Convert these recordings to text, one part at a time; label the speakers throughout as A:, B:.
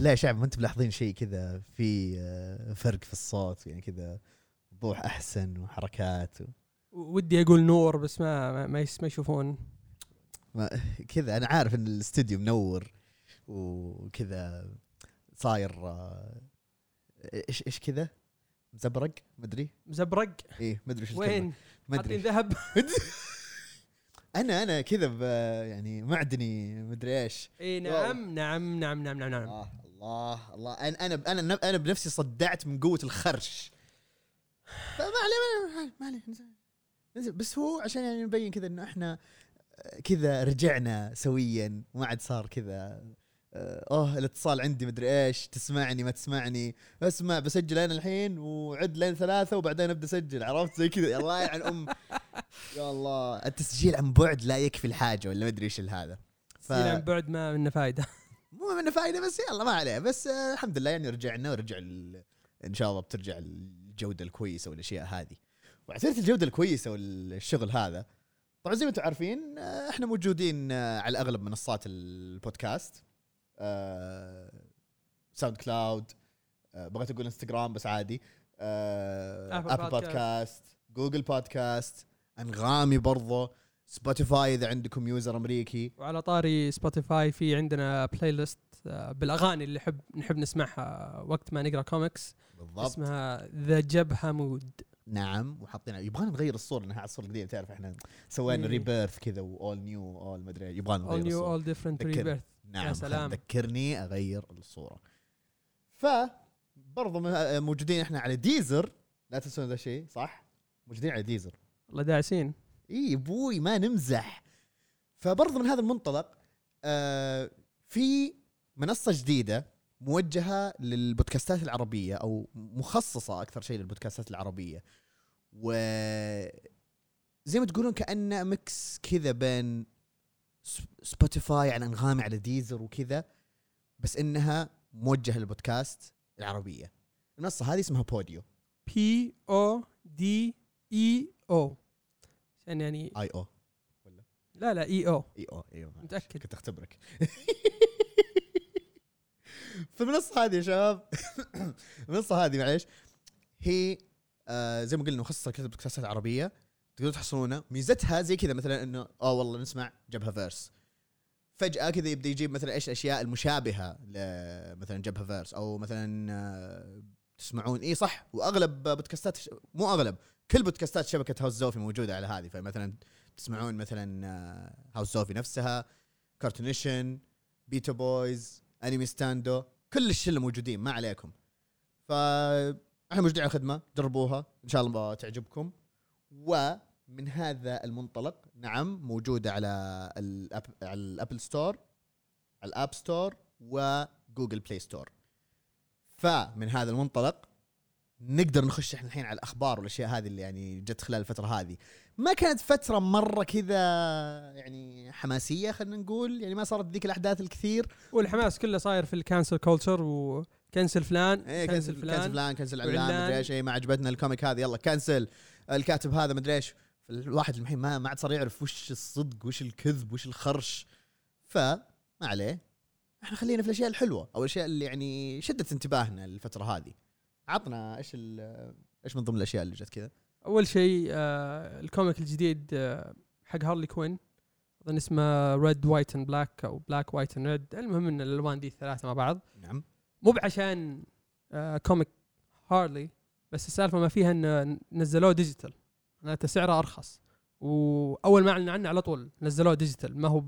A: بالله يا شعب ما أنتم ملاحظين شيء كذا في آه، فرق في الصوت؟ يعني كذا وضوح أحسن وحركات و...
B: ودي أقول نور بس ما ما, ما يشوفون.
A: ما كذا أنا عارف إن الاستوديو منور وكذا صاير آه، إيش إيش كذا؟ مزبرق؟ مدري
B: مزبرق؟
A: إيه مدري إيش.
B: وين؟ حاطين
A: مدري
B: ذهب
A: أنا أنا كذا يعني معدني مدري إيش.
B: إي نعم نعم نعم نعم نعم نعم.
A: آه الله الله. أنا أنا أنا أنا بنفسي صدعت من قوة الخرش. فما عليه ما عليه- ما عليه نزل-. بس هو عشان يعني نبين كذا إنه إحنا آه، كذا رجعنا سويا. وما عاد صار كذا آه، أوه الاتصال عندي مدري إيش. تسمعني ما تسمعني. اسمع بسجل أنا الحين وعد لين ثلاثة وبعدين أبدأ أسجل. عرفت؟ زي كذا. الله يلعن ام يا الله التسجيل عن بعد لا يكفي الحاجة ولا ما أدري إيش هذا. ف...
B: عن بعد ما منه فايدة.
A: مو منه فايدة بس يلا ما عليه. بس آه الحمد لله يعني رجعنا ورجع ال... إن شاء الله بترجع الجودة الكويسة والأشياء هذه. وعلى سيره الجودة الكويسة والشغل هذا. طبعا زي ما أنتم عارفين آه إحنا موجودين آه على أغلب منصات البودكاست. آه ساوند كلاود آه بغيت أقول إنستغرام بس عادي.
B: Apple
A: ابل. بودكاست جوجل بودكاست انغامي برضه سبوتيفاي إذا عندكم user أمريكي.
B: وعلى طاري سبوتيفاي في عندنا playlist آه، بالأغاني اللي نحب نحب نسمعها وقت ما نقرأ كوميكس
A: بالضبط.
B: اسمها ذا جبهه mood
A: نعم وحاطين يبغانا نغير الصورة لأنها على الصورة القديمة تعرف إحنا سوينا
B: إيه.
A: rebirth كذا و all new all مدري يبغانا
B: all
A: نغير new
B: الصورة. all
A: different.
B: rebirth
A: نعم
B: يا سلام.
A: ذكرني أغير الصورة. ف برضو م- موجودين إحنا على ديزر لا تنسون ذا الشيء صح؟ موجودين على ديزر
B: والله داعسين
A: إي أبوي ما نمزح. فبرضو من هذا المنطلق آه في منصة جديدة موجهة للبودكاستات العربية أو مخصصة أكثر شيء للبودكاستات العربية. و زي ما تقولون كأنه mix كذا بين سبوتيفاي على أنغامي على ديزر وكذا بس إنها موجهة للبودكاست العربية. المنصة هذه اسمها بوديو.
B: B O D E O عشان يعني
A: I O
B: لا لا E O.
A: E O أيوه معلش.
B: متأكد.
A: كنت أختبرك. فالمنصه هذه يا شباب. المنصه هذه معليش. هي آه زي ما قلنا مخصصه كذا بودكاستات عربية. تقدروا تحصلونها. ميزتها زي كذا مثلا إنه آه والله نسمع جبهة فيرس فجأة كذا يبدأ يجيب مثلا إيش الأشياء المشابهة لمثلا جبهة فيرس أو مثلا آه تسمعون. إي صح وأغلب بودكاستات مو أغلب كل بودكاستات شبكة هاوس زوفي موجودة على هذه. فمثلا تسمعون مثلا آه، هاوس زوفي نفسها كارتونيشن بيتا بويز انمي ستاندو كل الشلة موجودين ما عليكم. ف إحنا موجودين على الخدمة جربوها إن شاء الله تعجبكم. ومن هذا المنطلق نعم موجودة على الأب... على الأبل ستور على الاب ستور وجوجل بلاي ستور فمن هذا المنطلق نقدر نخش إحنا الحين على الأخبار والأشياء هذه اللي يعني جت خلال الفترة هذه. ما كانت فترة مرة كذا يعني حماسية خلينا نقول. يعني ما صارت ذيك الأحداث الكثير.
B: والحماس كله صاير في ال cancel culture و cancel فلان
A: إيه
B: cancel
A: cancel cancel
B: فلان
A: فلان cancel علان. مدري إيش. إيه، ما عجبتنا ال comic هذا يلا cancel الكاتب هذا مدري إيش. الواحد الحين ما ما عاد صار يعرف وش الصدق وش الكذب وش الخرش. فما عليه. إحنا خلينا في الأشياء الحلوة أو الأشياء اللي يعني شدت انتباهنا الفترة هذه. عطنا إيش إيش من ضمن الأشياء اللي جت كذا؟
B: أول شيء آه الكوميك الجديد آه حق هارلي كوين. أظن اسمه Red White and Black أو Black White and Red المهم إن الألوان دي الثلاثة مع بعض.
A: نعم.
B: مو بعشان آه comic هارلي بس السالفة ما فيها إن نزلوه digital معناته سعره أرخص. وأول ما أعلنوا عنه على طول نزلوه digital ما هو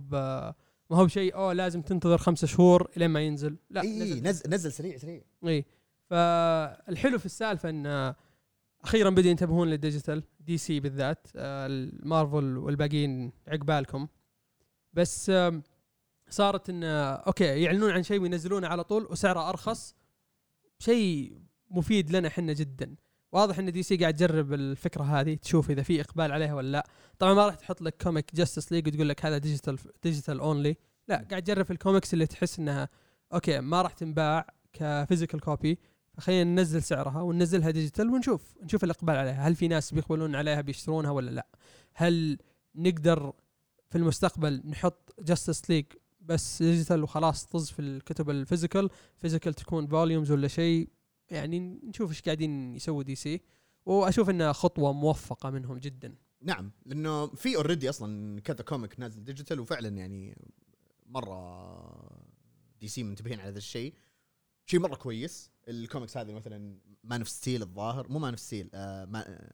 B: ما هو بشيء أوه لازم تنتظر خمسة شهور لين ما ينزل. لا
A: إي
B: نزل.
A: نزل نزل سريع سريع.
B: إي. فالحلو في السالفة إن أخيرا بدوا ينتبهون لل digital دي سي بالذات آه، المارفل والباقيين عقبالكم بس صارت إن آه، okay يعلنون عن شيء وينزلونه على طول وسعره أرخص. شيء مفيد لنا إحنا جدا. واضح إن دي سي قاعد تجرب الفكرة هذه تشوف إذا في إقبال عليها ولا لا. طبعا ما راح تحط لك comic جاستس ليج وتقول لك هذا digital digital only لا قاعد تجرب الكوميكس اللي تحس إنها okay ما راح تنباع ك physical copy فخلينا ننزل سعرها وننزلها digital ونشوف نشوف الإقبال عليها. هل في ناس بيقبلون عليها بيشترونها ولا لا؟ هل نقدر في المستقبل نحط جاستس ليج بس digital وخلاص طز في الكتب ال physical physical تكون volumes ولا شيء؟ يعني نشوف إيش قاعدين يسوي دي سي. وأشوف إنها خطوة موفقة منهم جدا.
A: نعم لأنه في already أصلا كذا comic نازل digital وفعلا يعني مرة دي سي منتبهين على هذا الشيء. شيء مرة كويس الكوميكس هذه مثلا Man of Steel الظاهر مو Man of Steel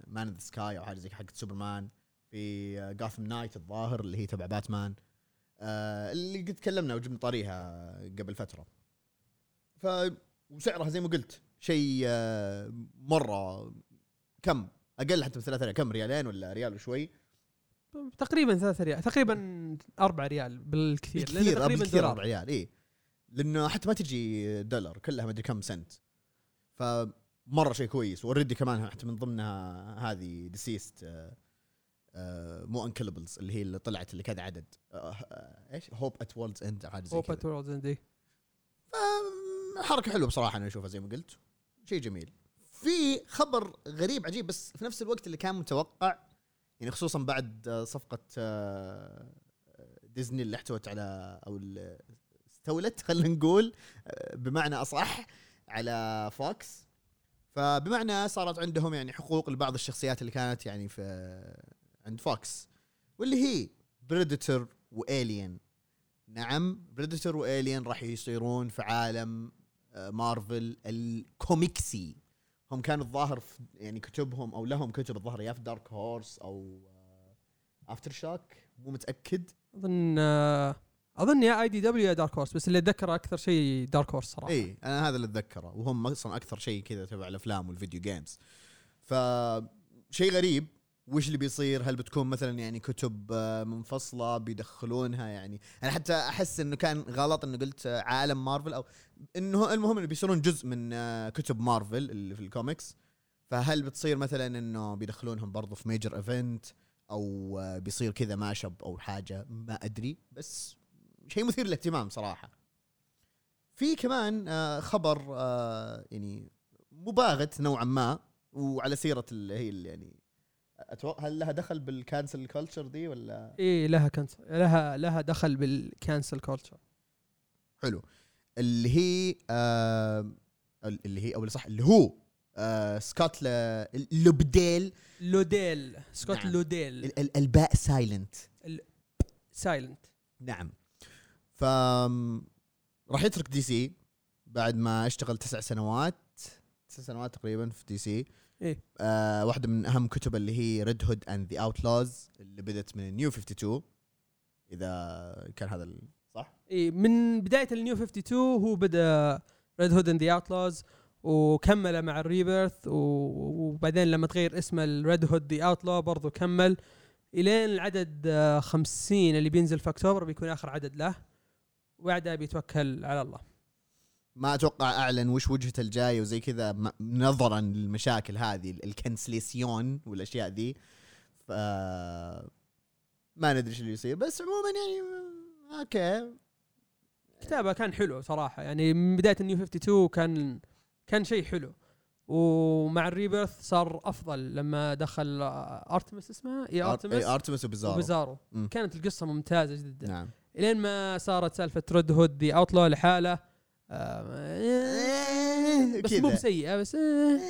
A: Man of Sky أو حاجة زي حق سوبرمان في Gotham Knight الظاهر اللي هي تبع باتمان آه اللي قد تكلمنا وجبنا طاريها قبل فترة. ف وسعرها زي ما قلت. شيء آه مرة كم؟ أقل حتى من 3 ريال. كم ريالين ولا ريال وشوي؟
B: تقريبا ثلاثة ريال. تقريبا أربعة ريال بالكثير
A: كثير
B: تقريبا دولار.
A: 4 ريال اي لأنه حتى ما تجي دولار كلها ما أدري كم سنت. فمره شيء كويس. و already كمان حتى من ضمنها هذه DCeased مو Unkillables اللي هي اللي طلعت اللي كذا عدد. آه، آه، إيش؟ Hope at World's End حاجة زي
B: اوبا
A: كذا.
B: at World's
A: End حركة حلوة بصراحة أنا أشوفها زي ما قلت. شيء جميل. في خبر غريب عجيب بس في نفس الوقت اللي كان متوقع يعني خصوصا بعد آه، صفقة آه، ديزني اللي احتوت على أو استولت خلينا نقول آه، بمعنى أصح على فوكس. فبمعنى صارت عندهم يعني حقوق لبعض الشخصيات اللي كانت يعني في عند فوكس واللي هي Predator و Alien نعم Predator و Alien راح يصيرون في عالم آه، مارفل الكوميكسي. هم كانوا الظاهر في يعني كتبهم أو لهم كتب الظاهر يا في Dark Horse أو AfterShock مو متأكد.
B: أظن آه، أظن يا IDW يا Dark Horse بس اللي اتذكره أكثر شيء Dark Horse صراحة.
A: اي أنا هذا اللي اتذكره. وهم أصلا أكثر شيء كذا تبع الأفلام وال video games ف شيء غريب. وش اللي بيصير؟ هل بتكون مثلا يعني كتب آه، منفصلة بيدخلونها يعني؟ أنا حتى أحس إنه كان غلط إنه قلت عالم مارفل أو إنه المهم إنه بيصيرون جزء من آه، كتب مارفل اللي في الكوميكس. فهل بتصير مثلا إنه بيدخلونهم برضو في major event أو آه، بيصير كذا mashup أو حاجة؟ ما أدري بس شيء مثير للاهتمام صراحة. في كمان خبر يعني مباغت نوعا ما وعلى سيرة اللي هي يعني أتوقع هل لها دخل بال cancel culture دي ولا؟
B: اي لها cancel لها لها دخل بال cancel culture
A: حلو. اللي هي آه اللي هي أو اللي صح اللي هو آه سكوت لوبديل
B: لوديل. سكوت
A: نعم.
B: لوديل.
A: ال- ال- الباء silent
B: silent
A: نعم. ف راح يترك DC بعد ما اشتغل تسع سنوات تسع سنوات تقريبا في DC
B: إيه.
A: آه واحدة من أهم كتب اللي هي Red Hood and the Outlaws اللي بدت من New 52 إذا كان هذا صح؟
B: اي من بداية ال New 52 هو بدأ Red Hood and the Outlaws وكمل مع ال Rebirth وبعدين لما تغير اسمه ال Red Hood the Outlaw برضو كمل إلين العدد آه، 50 اللي بينزل في اكتوبر بيكون آخر عدد له. وبعدها بيتوكل على الله.
A: ما أتوقع أعلن وش وجهته الجايه وزي كذا نظرا للمشاكل هذه ال- ال cancellation والأشياء ذي. ف ما ندري إيش اللي يصير. بس عموما يعني أوكي.
B: كتابة كان حلو صراحة. يعني من بداية ال New 52 كان كان شيء حلو. ومع ال Rebirth صار أفضل لما دخل ارتمس اسمها؟ اي ارتمس
A: إيه، ارتمس وبيزارو
B: وبيزارو
A: مم.
B: كانت القصة ممتازة جدا.
A: نعم.
B: إلين ما صارت سالفة Red Hood the Outlaw لحاله بس مو. بسيئه بس آه،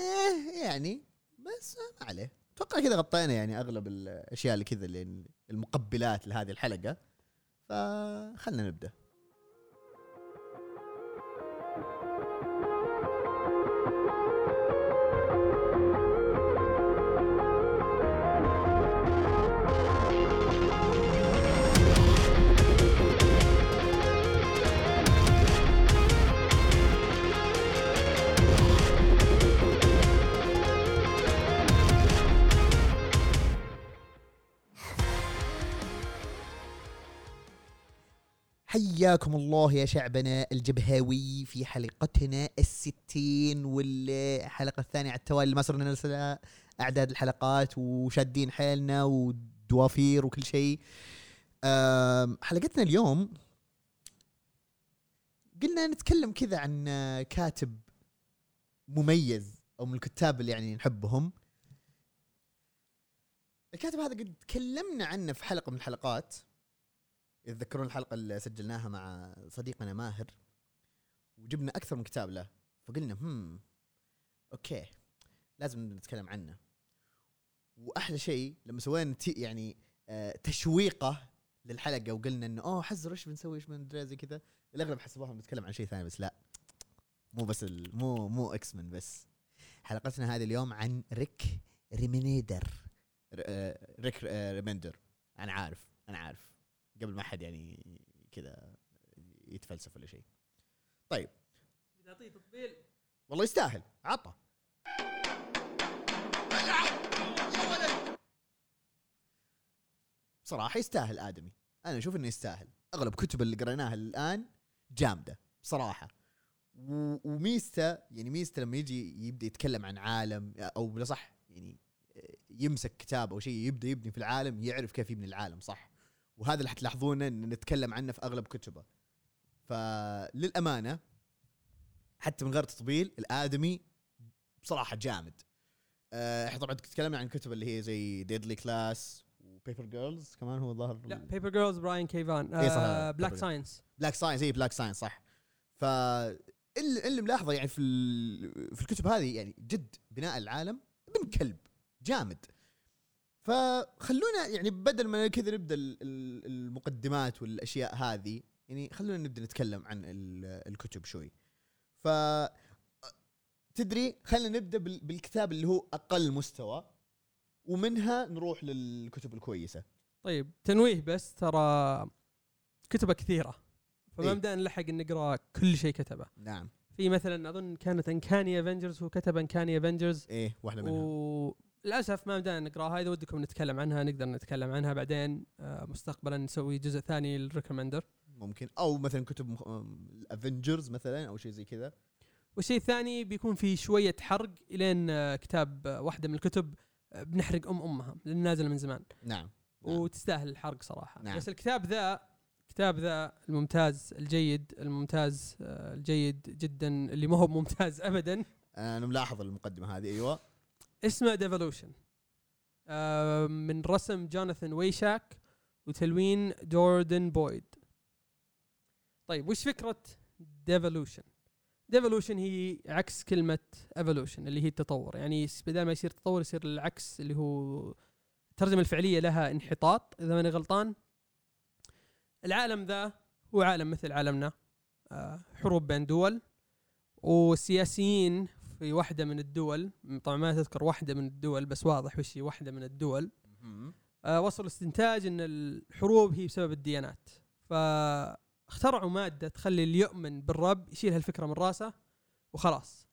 A: يعني بس ما عليه. أتوقع كذا غطينا يعني أغلب الأشياء اللي كذا اللي المقبلات لهذه الحلقة. فخلنا نبدأ. حياكم الله يا شعبنا الجبهاوي في حلقتنا الستين والحلقة الثانية على التوالي. ما صرنا نرسل أعداد الحلقات وشادين حيلنا ودوافير وكل شيء. حلقتنا اليوم قلنا نتكلم كذا عن كاتب مميز أو من الكتاب اللي يعني نحبهم. الكاتب هذا قد تكلمنا عنه في حلقة من الحلقات. يتذكرون الحلقة اللي سجلناها مع صديقنا ماهر وجبنا أكثر من كتاب له فقلنا هم أوكي لازم نتكلم عنه. وأحلى شيء لما سوينا يعني آه تشويقة للحلقة وقلنا إنه أوه حزر إيش بنسوي إيش بندري زي كذا. الأغلب حسبوها بنتكلم عن شيء ثاني بس لا مو بس مو مو X-Men بس. حلقتنا هذه اليوم عن ريك ريمينيدر ريك ريميندر أنا عارف أنا عارف. قبل ما حد يعني كذا يتفلسف ولا شيء. طيب.
B: تعطيه تطبيل.
A: والله يستاهل. عطى صراحة يستاهل آدمي. أنا أشوف إنه يستاهل. أغلب كتب اللي قريناها الآن جامدة. بصراحة وميزته يعني ميزته لما يجي يبدأ يتكلم عن عالم أو بلا صح يعني يمسك كتاب أو شيء يبدأ يبني في العالم يعرف كيف يبني العالم صح. وهذا اللي حتلاحظونه إن نتكلم عنه في أغلب كتبه. فللأمانة حتى من غير تطبيل الآدمي بصراحة جامد. آه، إحنا طبعا تكلمنا عن الكتب اللي هي زي Deadly Class و Paper Girls كمان هو ظهر
B: لا Paper Girls براين كيفان
A: Black.
B: Science
A: Black Science اي Black Science صح. ف اللي, ملاحظه يعني في في الكتب هذه يعني جد بناء العالم ابن كلب جامد. فخلونا يعني بدل ما كذا نبدأ ال- ال- المقدمات والأشياء هذه يعني خلونا نبدأ نتكلم عن ال- الكتب شوي. ف تدري خلينا نبدأ بال- بالكتاب اللي هو أقل مستوى ومنها نروح للكتب الكويسة.
B: طيب تنويه بس ترى كتبة كثيرة. فما
A: إيه.
B: مدانا نلحق نقرأ كل شيء كتبه.
A: نعم.
B: في مثلا أظن كانت Uncanny Avengers هو كتب Uncanny Avengers
A: إيه واحدة منها
B: وللاسف ما مدانا نقراها إذا ودكم نتكلم عنها نقدر نتكلم عنها بعدين آه، مستقبلا نسوي جزء ثاني للريميندر
A: ممكن. أو مثلا كتب ال Avengers مثلا أو شيء زي كذا.
B: والشيء الثاني بيكون في شوية حرق إلين آه، كتاب آه، واحدة من الكتب بنحرق أم أمها لأن نازلة من زمان.
A: نعم. نعم.
B: وتستاهل الحرق صراحة.
A: نعم.
B: بس الكتاب ذا الكتاب ذا الممتاز الجيد الممتاز الجيد جدا اللي ما هو ممتاز ابدا.
A: أنا ملاحظ المقدمة هذه أيوه.
B: اسمه Devolution من رسم جوناثان وايشاك وتلوين جوردن بويد. طيب وش فكرة Devolution Devolution هي عكس كلمة evolution اللي هي التطور. يعني بدل ما يصير تطور يصير العكس اللي هو الترجمة الفعلية لها انحطاط. إذا ماني غلطان العالم ذا هو عالم مثل عالمنا. آه، حروب بين دول. والسياسيين في واحدة من الدول طبعا ما تذكر واحدة من الدول بس واضح وش هي واحدة من الدول. آه، وصلوا استنتاج إن الحروب هي بسبب الديانات. فاخترعوا مادة تخلي اللي يؤمن بالرب يشيل هالفكرة من راسه وخلاص.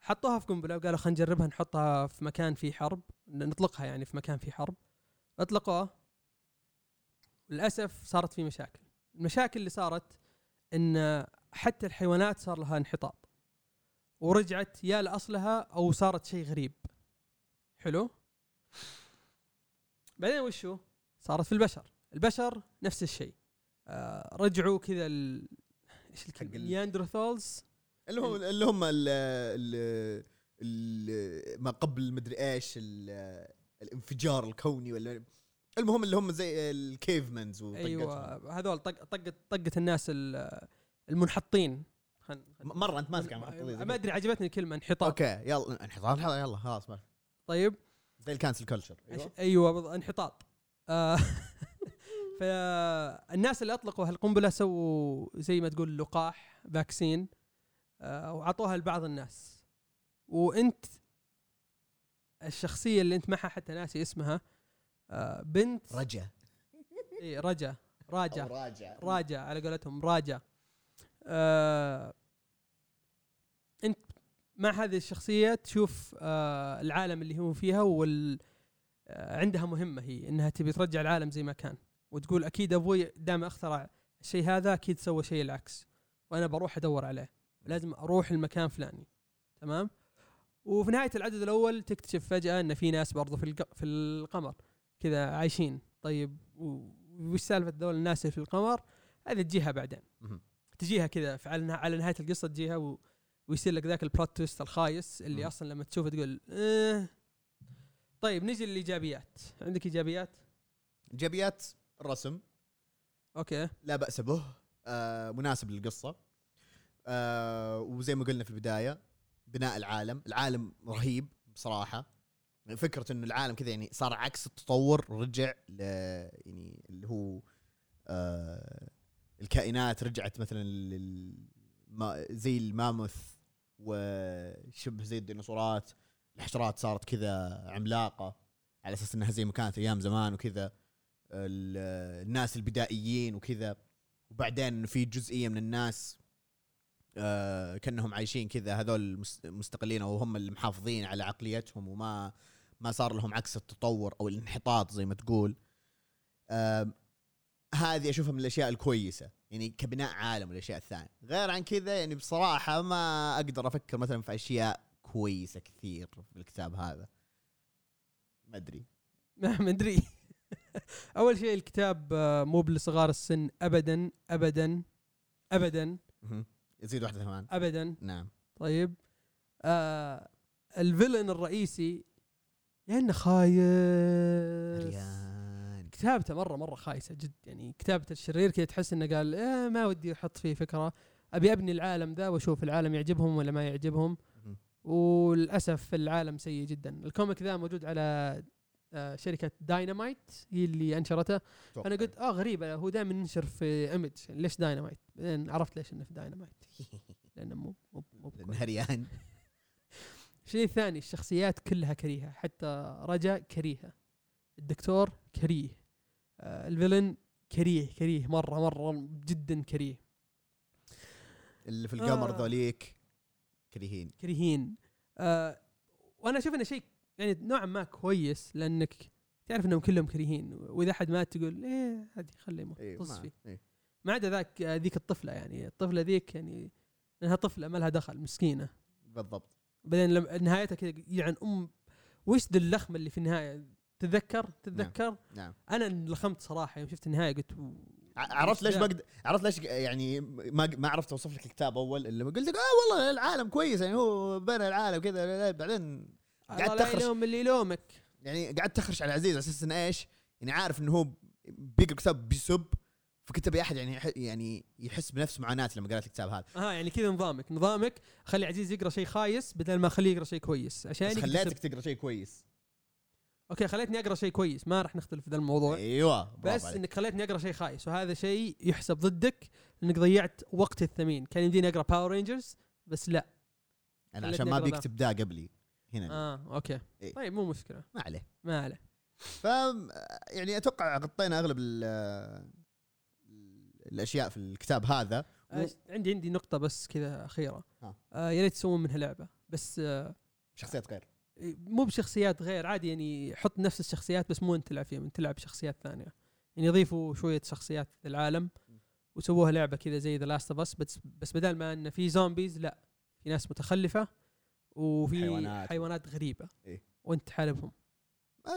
B: حطوها في قنبلة وقالوا خلينا نجربها نحطها في مكان فيه حرب نطلقها يعني في مكان فيه حرب. اطلقوها للأسف صارت في مشاكل. المشاكل اللي صارت إن حتى الحيوانات صار لها انحطاط. ورجعت يا لأصلها أو صارت شيء غريب حلو بعدين وشو؟ صارت في البشر، البشر نفس الشيء. آه رجعوا كذا ال... إيش
A: الكلمة؟ ال
B: Neanderthals
A: اللي هم اللي هم ال ال ال ما قبل مدري إيش ال- الانفجار الكوني ولا المهم اللي هم زي ال
B: cavemens أيوه هذول طق طقت طقت الناس ال- المنحطين خل... خل...
A: مرة أنت ماسك على
B: ما أدري عجبتني الكلمة انحطاط.
A: okay يلا انحطاط. يلا يلا خلاص ما
B: طيب.
A: زي ال
B: cancel
A: culture
B: أيوه. أيوه انحطاط. آه فالناس اللي أطلقوا هالقنبلة سووا زي ما تقول لقاح فاكسين آه وعطوها لبعض الناس. وأنت الشخصية اللي أنت معها حتى ناسي اسمها آه بنت
A: رجا.
B: إيه رجا راجع
A: راجع.
B: راجع على قولتهم راجع. آه مع هذه الشخصية تشوف آه العالم اللي هو فيها وال آه عندها مهمة هي إنها تبي ترجع العالم زي ما كان. وتقول أكيد أبوي دام أخترع الشيء هذا أكيد سوى شيء العكس وأنا بروح أدور عليه. لازم أروح المكان فلاني. تمام؟ وفي نهاية العدد الأول تكتشف فجأة إن في ناس برضو في الق- في القمر كذا عايشين. طيب وش سالفة ذول الناس في القمر؟ هذه تجيها بعدين. تجيها كذا على نهاية القصة تجيها و... ويصير لك ذاك ال plot twist الخايس اللي
A: مم.
B: أصلا لما تشوفه تقول آه طيب نجي للإيجابيات. عندك إيجابيات؟
A: إيجابيات الرسم.
B: okay.
A: لا بأس به. آه مناسب للقصة. آه وزي ما قلنا في البداية بناء العالم. العالم رهيب بصراحة. فكرة انه العالم كذا يعني صار عكس التطور رجع ل يعني اللي هو آه الكائنات رجعت مثلا لل ما زي الماموث. وشبه زي الديناصورات الحشرات صارت كذا عملاقة على أساس إنها زي ما كانت أيام زمان وكذا ال- الناس البدائيين وكذا. وبعدين في جزئية من الناس آه كأنهم عايشين كذا هذول مس- مستقلين أو هم اللي محافظين على عقليتهم وما ما صار لهم عكس التطور أو الانحطاط زي ما تقول. آه هذه أشوفها من الأشياء الكويسة. يعني كبناء عالم والأشياء الثانية. غير عن كذا يعني بصراحة ما أقدر أفكر مثلا في أشياء كويسة كثير في الكتاب هذا. ما أدري.
B: ما أدري. أول شيء الكتاب آه، مو لصغار السن ابدا ابدا ابدا.
A: يزيد واحدة كمان
B: ابدا.
A: نعم.
B: طيب. آه الفيلن الرئيسي يا إنه خايس. كتابته مره مرة خايسة جد. يعني كتابه الشرير كذا تحس إنه قال إيه ما ودي أحط فيه فكرة. أبي أبني العالم ذا وأشوف العالم يعجبهم ولا ما يعجبهم. وللأسف العالم سيء جدا. ال comic ذا موجود على آه، شركة داينامايت هي اللي أنشرته. أنا قلت آه غريبة. هو دائما ينشر في Image ليش داينامايت بعدين عرفت ليش إنه في داينامايت لأنه مو مو مو.
A: هريان.
B: الشيء الثاني الشخصيات كلها كريهة. حتى رجا كريهة. الدكتور كريه. الفيلن كريه كريه مرة مرة جدا كريه.
A: اللي في القمر
B: آه.
A: ذوليك كريهين.
B: كريهين. آه وأنا أشوف إنه شيء يعني نوعا ما كويس لأنك تعرف إنهم كلهم كريهين وإذا أحد مات تقول إيه هذه خليه يموت
A: إيه،
B: فيه
A: إيه.
B: ما عدا ذاك آه، ذيك الطفلة يعني. الطفلة ذيك يعني إنها طفلة ما لها دخل مسكينة.
A: بالضبط.
B: بعدين نهايتها كذا يعني أم وش ذا اللخمة اللي في النهاية تتذكر تتذكر
A: نعم
B: أنا انلخمت صراحة يوم شفت النهاية قلت و-
A: عرفت ليش
B: ذا؟
A: بقدر عرفت ليش يعني ما ما عرفت أوصف لك الكتاب أول اللي قلت لك آه والله العالم كويس يعني هو بنى العالم كذا بعدين
B: لا
A: تخرج.
B: يلوم اللي يلومك
A: يعني قعدت تخرش على عزيز على أساس إنه إيش؟ يعني عارف إنه هو بيقرأ كتاب بيسب فكتب أحد يعني يعني يحس بنفس معاناتي لما قرأت الكتاب هذا
B: آه يعني كذا نظامك نظامك خلي عزيز يقرأ شيء خايس بدل ما اخليه يقرأ شيء كويس عشان
A: بس خليتك. تقرأ شيء كويس
B: okay خليتني أقرأ شيء كويس. ما راح نختلف في ذا الموضوع.
A: أيوه
B: بس
A: عليك.
B: إنك خليتني أقرأ شيء خايس وهذا شيء يحسب ضدك لانك ضيعت وقت الثمين. كان يمديني أقرأ Power Rangers بس لا. أنا
A: عشان ما. بيكتب دا قبلي. هنا.
B: آه okay.
A: إيه.
B: طيب مو مشكلة.
A: ما عليه.
B: ما عليه.
A: ف يعني أتوقع غطينا أغلب ال- الأشياء في الكتاب هذا.
B: آه عندي عندي نقطة بس كذا أخيرة.
A: ها.
B: آه يا ريت تسوون منها لعبة. بس آه
A: شخصيات غير.
B: مو بشخصيات غير عادي يعني حط نفس الشخصيات بس مو انت تلعب فيهم انت تلعب شخصيات ثانية. يعني يضيفوا شوية شخصيات للعالم وسووها لعبة كذا زي The Last of Us بس بس بدل ما إن في zombies لا. في ناس متخلفة وفي
A: حيوانات.
B: حيوانات, غريبة.
A: إيه.
B: وانت تحاربهم.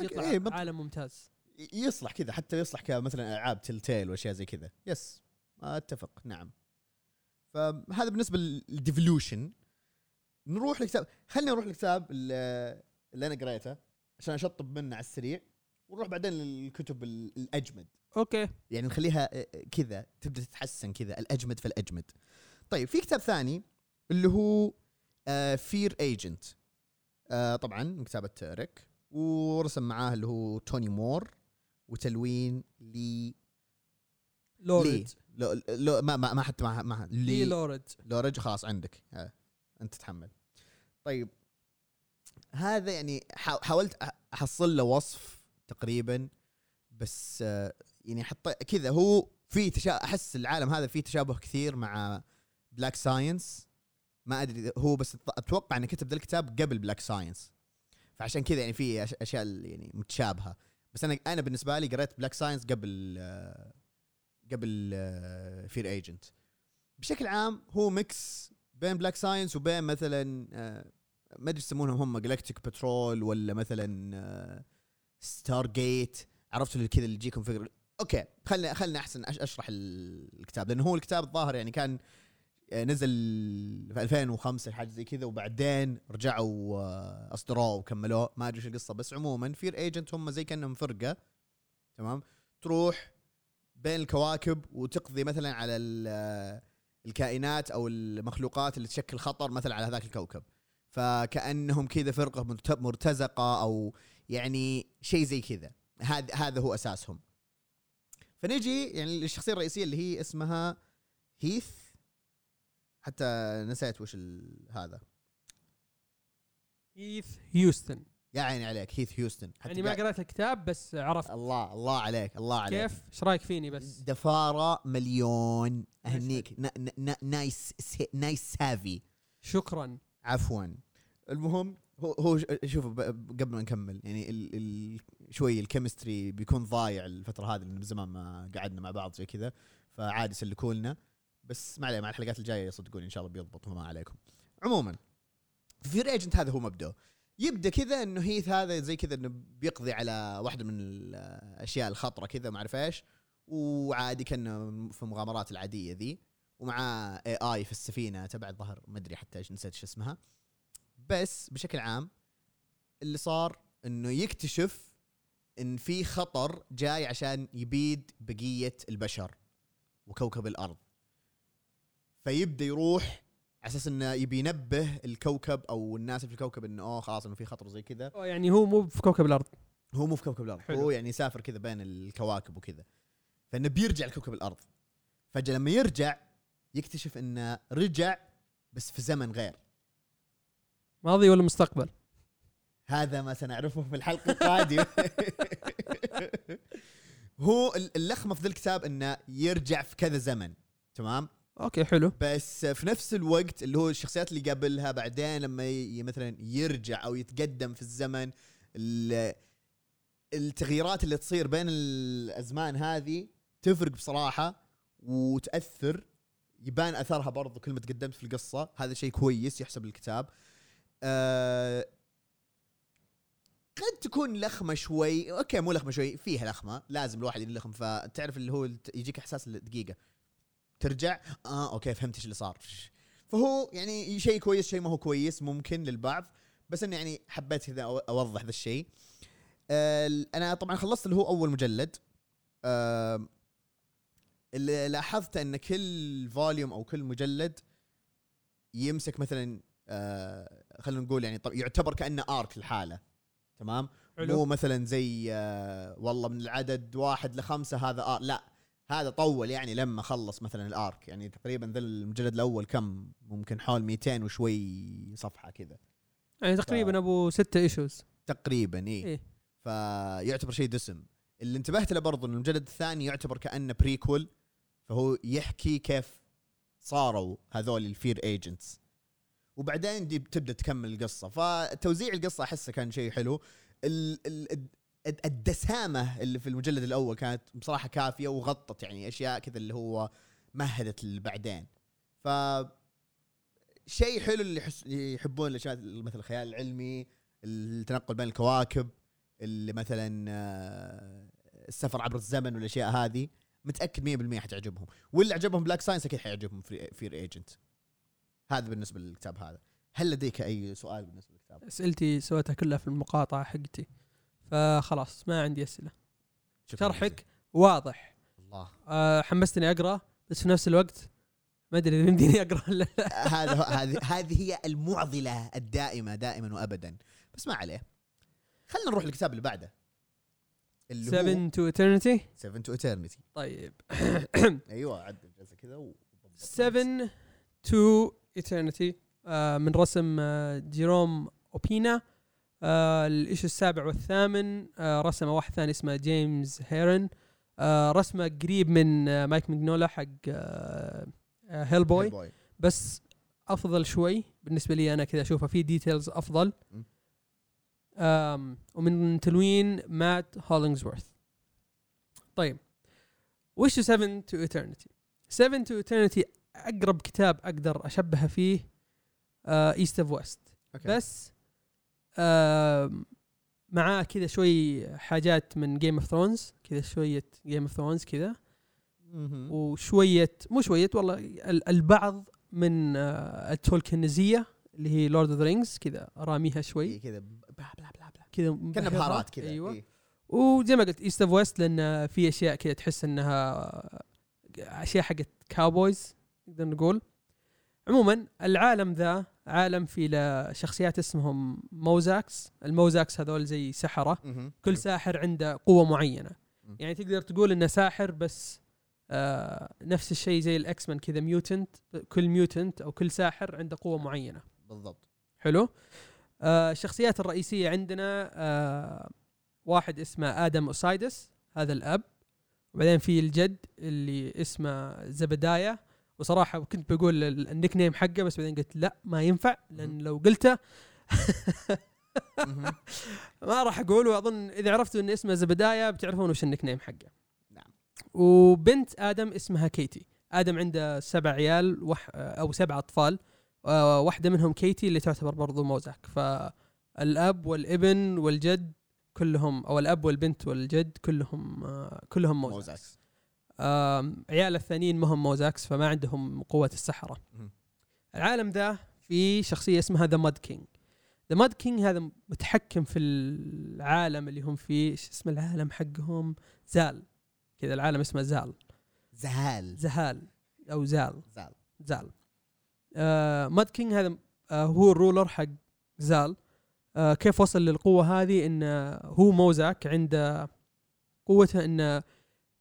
B: يطلع
A: إيه،
B: عالم ممتاز.
A: يصلح كذا حتى يصلح كمثلا ألعاب Telltale وأشياء زي كذا. yes أتفق نعم. فهذا بالنسبة لل Devolution نروح لكتاب خلينا نروح لكتاب اللي اللي أنا قريته عشان أشطب منه على السريع ونروح بعدين للكتب ال- الأجمد.
B: okay.
A: يعني نخليها آه، كذا تبدأ تتحسن كذا الأجمد فالاجمد طيب في كتاب ثاني اللي هو Fear Agent طبعا من كتابة ريك ورسم معاه اللي هو توني مور وتلوين لي
B: لورد
A: لو لو ما ما, حتى ما, ما
B: لي
A: لي
B: لورد
A: لورج خلاص عندك. آه. انت تتحمل. طيب هذا يعني حا- حاولت أحصل له وصف تقريبا بس آه، يعني حط كذا هو في. أحس العالم هذا فيه تشابه كثير مع Black Science ما أدري هو بس أتوقع انه كتب ذا الكتاب قبل Black Science فعشان كذا يعني في أشياء يعني متشابهة. بس أنا أنا بالنسبة لي قريت Black Science قبل آه، قبل Fear Agent بشكل عام هو mix بين Black Science وبين مثلا آه، ما أدري يسمونهم هم galactic patrol ولا مثلا Stargate عرفتوا اللي كذا اللي يجيكم فكرة. okay خلنا خلنا أحسن أشرح ال- الكتاب لأنه هو الكتاب الظاهر يعني كان آه، نزل في 2005 حاجة زي كذا وبعدين رجعوا آه، اصدروه وكملوه. ما أدري إيش القصة بس عموما Fear Agent هم زي كأنهم فرقة. تمام؟ تروح بين الكواكب وتقضي مثلا على الكائنات أو المخلوقات اللي تشكل خطر مثلا على هذاك الكوكب. فكأنهم كذا فرقة مرت- مرتزقة أو يعني شيء زي كذا. هذا هذا هو أساسهم. فنجي يعني للشخصية الرئيسية اللي هي اسمها هيث. حتى نسيت وش هذا.
B: هيث هيوستن.
A: يا عيني عليك هيث هيوستن حتى
B: يعني ما
A: قاعد-
B: قرأت الكتاب بس عرفت.
A: الله الله عليك الله عليك.
B: كيف؟ إيش رأيك فيني بس؟
A: دفارة مليون. اهنيك ن- ن- ن- nice سي- nice سافي
B: شكرا.
A: عفوا. المهم هو هو ش- شوف ب- قبل ما نكمل يعني ال ال شوي ال chemistry بيكون ضايع الفترة هذه لأن من زمان ما قعدنا مع بعض زي كذا فعادي يسلكوا لنا. بس ما عليه مع الحلقات الجاية صدقوني إن شاء الله بيضبط وما عليكم. عموما fear agent هذا هو مبدأه. يبدأ كذا إنه هيث هذا زي كذا إنه بيقضي على واحدة من الأشياء الخطرة كذا ما أعرف إيش. وعادي كأنه في المغامرات العادية ذي. ومع اي اي في السفينة تبع الظهر ما أدري حتى إيش نسيت إيش اسمها. بس بشكل عام اللي صار إنه يكتشف إن في خطر جاي عشان يبيد بقية البشر وكوكب الأرض. فيبدأ يروح على أساس إنه يبي ينبه الكوكب أو الناس في الكوكب إنه أوه خلاص إنه في خطر زي كذا.
B: يعني هو مو في كوكب الأرض.
A: هو مو في كوكب الأرض.
B: حلو.
A: هو يعني يسافر كذا بين الكواكب وكذا. فإنه بيرجع لكوكب الأرض. فجأة لما يرجع يكتشف إنه رجع بس في زمن غير.
B: ماضي ولا مستقبل
A: هذا ما سنعرفه في الحلقة القادمة. هو ال- اللخمة في ذا الكتاب إنه يرجع في كذا زمن تمام؟
B: أوكي حلو.
A: بس في نفس الوقت اللي هو الشخصيات اللي قابلها بعدين لما مثلا يرجع أو يتقدم في الزمن ال- التغييرات اللي تصير بين الأزمان هذه تفرق بصراحة وتأثر يبان أثرها برضو كل ما تقدمت في القصة. هذا شيء كويس يحسب الكتاب. أه قد تكون لخمة شوي أوكي مو لخمة شوي فيها لخمة لازم الواحد يلخم فتعرف اللي هو يجيك إحساس دقيقة. ترجع آه أوكي فهمت إيش اللي صار. فهو يعني شيء كويس شيء ما هو كويس ممكن للبعض بس انه يعني حبيت كذا أوضح ذا الشيء. آه أنا طبعا خلصت اللي هو أول مجلد. آه اللي لاحظت إن كل volume أو كل مجلد يمسك مثلا آه خلينا نقول يعني طب يعتبر كأنه arc لحاله. تمام؟ مو
B: حلو
A: مثلا زي آه والله من العدد واحد لخمسة هذا arc لا. هذا طول يعني لما خلص مثلا ال arc. يعني تقريبا ذا المجلد الأول كم؟ ممكن حول 200 وشوي صفحة كذا.
B: يعني تقريبا أبو ستة issues
A: تقريبا اي
B: إيه.
A: فيعتبر شيء دسم. اللي انتبهت له برضو إن المجلد الثاني يعتبر كأنه prequel فهو يحكي كيف صاروا هذول ال fear agents وبعدين دي بتبدأ تكمل القصة. فتوزيع القصة أحسه كان شيء حلو. ال ال الدسامة اللي في المجلد الأول كانت بصراحة كافية وغطت يعني أشياء كذا اللي هو مهدت بعدين ف شيء حلو اللي يحبون الأشياء مثل الخيال العلمي التنقل بين الكواكب اللي مثلا آه، السفر عبر الزمن والأشياء هذه متأكد 100% حتعجبهم. واللي عجبهم Black Science أكيد حيعجبهم Fear Agent هذا بالنسبة للكتاب هذا. هل لديك أي سؤال بالنسبة للكتاب؟
B: أسئلتي سويتها كلها في المقاطعة حقتي. فخلاص ما عندي
A: أسئلة.
B: شرحك واضح.
A: الله.
B: أه حمستني أقرأ بس في نفس الوقت ما أدري إذا يمديني أقرأ ولا لا.
A: هذا هو- هذه هذه هي المعضلة الدائمة دائما وابدا. بس ما عليه. خلينا نروح للكتاب اللي بعده. اللي
B: 7 to eternity
A: 7 to eternity.
B: طيب.
A: أيوه عدل جلسة كذا وضبط
B: 7 to eternity. آه من رسم آه جيروم اوبينا آه ال issue السابع والثامن آه رسمة واحد ثاني اسمه جيمس هيرن. آه رسمة قريب من آه مايك مانيولا حق آه آه
A: Hellboy
B: بس أفضل شوي بالنسبة لي أنا كذا اشوفها في
A: details
B: أفضل. ومن تلوين مات هولينجزورث طيب وش 7 to eternity 7 to eternity أقرب كتاب أقدر أشبهه فيه East of
A: West.
B: بس معاه كذا شوي حاجات من Game of Thrones كذا شوية Game of Thrones كذا. وشوية مو شوية والله ال- البعض من آه، التولكنزية اللي هي Lord of the Rings كذا راميها
A: إيه
B: شوي
A: كذا بلا بلا بلا بلا
B: كذا
A: كنا. بهارات كذا
B: أيوه
A: إيه.
B: وزي ما قلت East of West لأن في أشياء كذا تحس إنها أشياء حقت cowboys نقدر نقول عموما العالم ذا عالم في له شخصيات اسمهم موزاكس. الموزاكس هذول زي سحرة. كل ساحر عنده قوة معينة. يعني تقدر تقول إنه ساحر بس آه نفس الشيء زي ال X-Men كذا mutant كل mutant أو كل ساحر عنده قوة معينة.
A: بالضبط.
B: حلو؟ آه الشخصيات الرئيسية عندنا آه واحد اسمه آدم أوسايدس هذا الأب. وبعدين في الجد اللي اسمه زبدايا. وصراحة كنت بقول ال- ال nickname حقه بس بعدين قلت لا ما ينفع لأن لو قلته. ما راح أقول وأظن إذا عرفتوا إن اسمه زبدايا بتعرفون وش ال nickname حقه.
A: نعم.
B: وبنت آدم اسمها كيتي. آدم عنده سبع عيال وح أو سبع أطفال آه، واحدة منهم كيتي اللي تعتبر برضو موزاك. فالأب والابن والجد كلهم أو الأب والبنت والجد كلهم آه، كلهم موزاكس آم، عيال الثانيين ما هم موزاكس فما عندهم قوة السحرة.
A: مهم.
B: العالم ذا في شخصية اسمها the Mad King the Mad King هذا متحكم في العالم اللي هم فيه. إيش اسم العالم حقهم؟ زال. كذا العالم اسمه زال.
A: زهال.
B: زهال. أو زال.
A: زال.
B: زال. آه Mad King هذا آه هو ال ruler حق زال. آه كيف وصل للقوة هذه؟ انه هو موزاك عنده قوته انه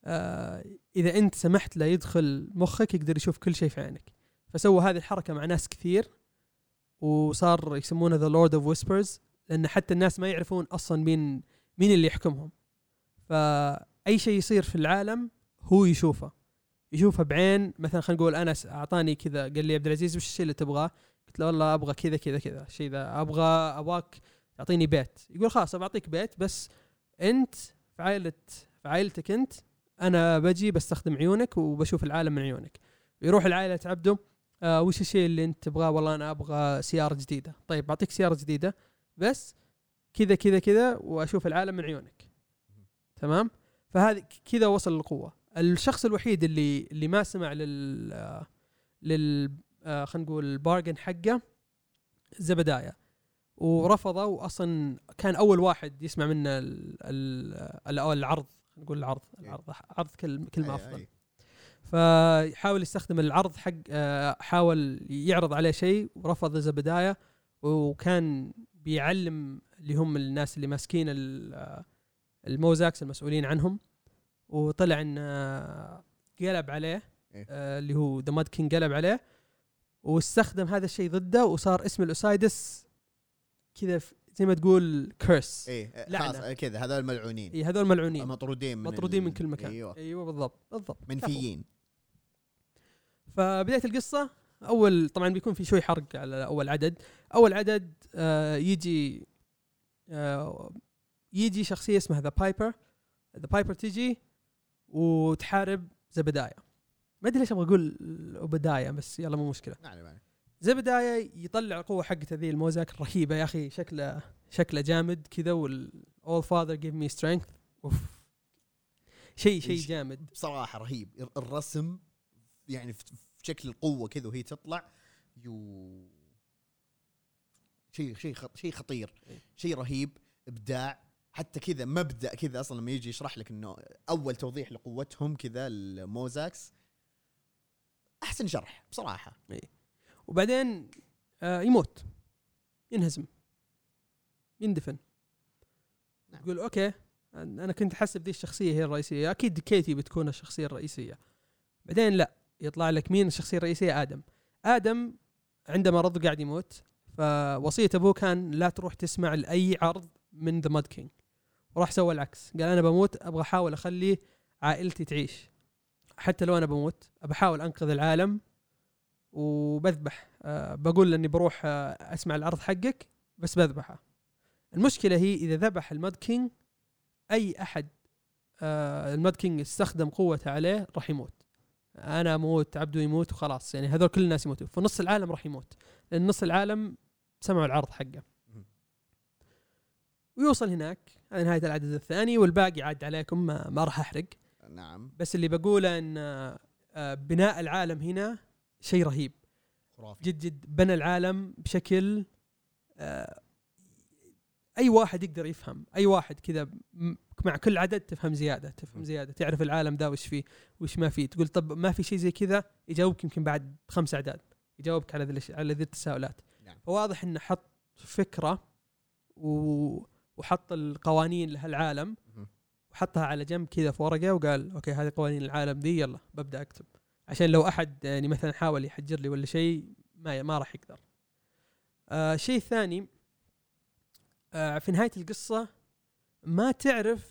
B: آه إذا أنت سمحت له يدخل مخك يقدر يشوف كل شيء في عينك. فسوى هذه الحركة مع ناس كثير وصار يسمونه the Lord of Whispers لأن حتى الناس ما يعرفون أصلا مين مين اللي يحكمهم. فأي شيء يصير في العالم هو يشوفه. يشوفه بعين مثلا خلينا نقول أنا س- أعطاني كذا قال لي عبد العزيز وش الشيء اللي تبغاه؟ قلت له والله أبغى كذا كذا كذا. الشيء ذا أبغى أبغاك تعطيني بيت. يقول خلاص بعطيك بيت بس أنت في عائلة في عائلتك أنت أنا بجي بستخدم عيونك وبشوف العالم من عيونك. يروح العائلة عبده آه وش الشيء اللي أنت تبغاه؟ والله أنا أبغى سيارة جديدة. طيب بعطيك سيارة جديدة بس كذا كذا كذا وأشوف العالم من عيونك. تمام؟ فهذه كذا وصل للقوه الشخص الوحيد اللي اللي ما سمع لل آه، لل آه، خلينا نقول البارجن حقه زبدايا. ورفضه واصلا كان أول واحد يسمع منه ال- ال- العرض. نقول العرض العرض عرض كلمة
A: أفضل.
B: فحاول يستخدم العرض حق آه، حاول يعرض عليه شيء ورفض زبدايا وكان بيعلم اللي هم الناس اللي ماسكين آه، الموزاكس المسؤولين عنهم وطلع إن آه، قلب عليه
A: إيه.
B: اللي هو the Mad King قلب عليه واستخدم هذا الشيء ضده وصار اسم ال Osidis كذا زي ما تقول curse
A: إيه
B: لعنة.
A: خلاص كذا. هذول الملعونين
B: اي هذول ملعونين.
A: مطرودين من
B: مطرودين من كل مكان.
A: أيوه.
B: أيوه بالضبط بالضبط.
A: منفيين.
B: فبداية القصة أول طبعا بيكون في شوي حرق على أول عدد. أول عدد آه يجي آه يجي شخصية اسمها the Piper the Piper تجي وتحارب زبدايا ما أدري ليش أبغى أقول اوبدايا بس يلا مو مشكلة.
A: ما عليه، عليه.
B: زبدايا يطلع القوة حقته ذي الموزاك الرهيبة يا أخي شكله شكله جامد كذا و all father give me strength. أوف. شيء شيء؟ جامد.
A: بصراحة رهيب. الر- الرسم يعني في شكل القوة كذا وهي تطلع يو شيء شيء شيء خطير.
B: إيه.
A: شيء رهيب إبداع. حتى كذا مبدأ كذا أصلا لما يجي يشرح لك إنه أول توضيح لقوتهم كذا الموزاكس أحسن شرح بصراحة.
B: وبعدين آه يموت. ينهزم. يندفن.
A: نعم.
B: تقول أوكي أنا كنت أحسب ذي الشخصية هي الرئيسية. أكيد كيتي بتكون الشخصية الرئيسية. بعدين لا يطلع لك مين الشخصية الرئيسية؟ آدم. آدم عندما رض قاعد يموت فوصية أبوه كان لا تروح تسمع لأي عرض من the Mad King وراح سوى العكس. قال أنا بموت أبغى أحاول أخلي عائلتي تعيش. حتى لو أنا بموت أبى أحاول أنقذ العالم وبذبح. أه بقول اني بروح أه أسمع العرض حقك بس بذبحه. المشكلة هي إذا ذبح ال Mad King أي أحد أه الماد كينج استخدم قوته عليه راح يموت. أنا أموت عبده يموت وخلاص. يعني هذول كل الناس يموتوا. فنص العالم راح يموت. لأن نص العالم سمعوا العرض حقه. ويوصل هناك. هذا نهاية العدد الثاني والباقي عاد عليكم ما, ما راح أحرق.
A: نعم.
B: بس اللي بقوله إن آه، بناء العالم هنا شيء رهيب
A: خرافي
B: جد جد بنى العالم بشكل آه، أي واحد يقدر يفهم أي واحد كذا مع كل عدد تفهم زيادة تفهم. زيادة تعرف العالم ذا وش فيه وش ما فيه تقول طب ما في شيء زي كذا يجاوبك يمكن بعد خمس أعداد يجاوبك على ذي على ذي التساؤلات
A: نعم.
B: فواضح إنه حط فكرة و... وحط القوانين لهالعالم. وحطها على جنب كذا في ورقة وقال okay هذه قوانين العالم ذي يلا ببدأ أكتب عشان لو أحد يعني مثلا حاول يحجر لي ولا شيء ما ما راح يقدر. آه شيء ثاني آه في نهاية القصة ما تعرف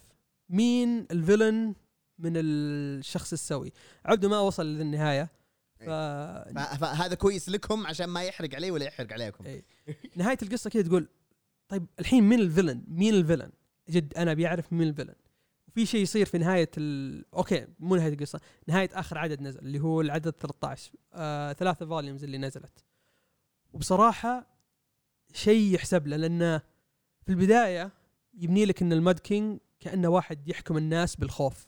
B: مين الفيلن من الشخص السوي عبده ما وصل للنهاية ف
A: ف- فهذا كويس لكم عشان ما يحرق علي ولا يحرق عليكم
B: إيه. نهاية القصة كذا تقول طيب الحين مين الفيلن؟ مين الفيلن؟ جد أنا بيعرف مين الفيلن. وفي شيء يصير في نهاية ال... أوكي مو نهاية القصة، نهاية آخر عدد نزل اللي هو العدد 13 آه ثلاثة volumes اللي نزلت. وبصراحة شيء يحسب له لأنه في البداية يبني لك إن ال Mad King كأنه واحد يحكم الناس بالخوف.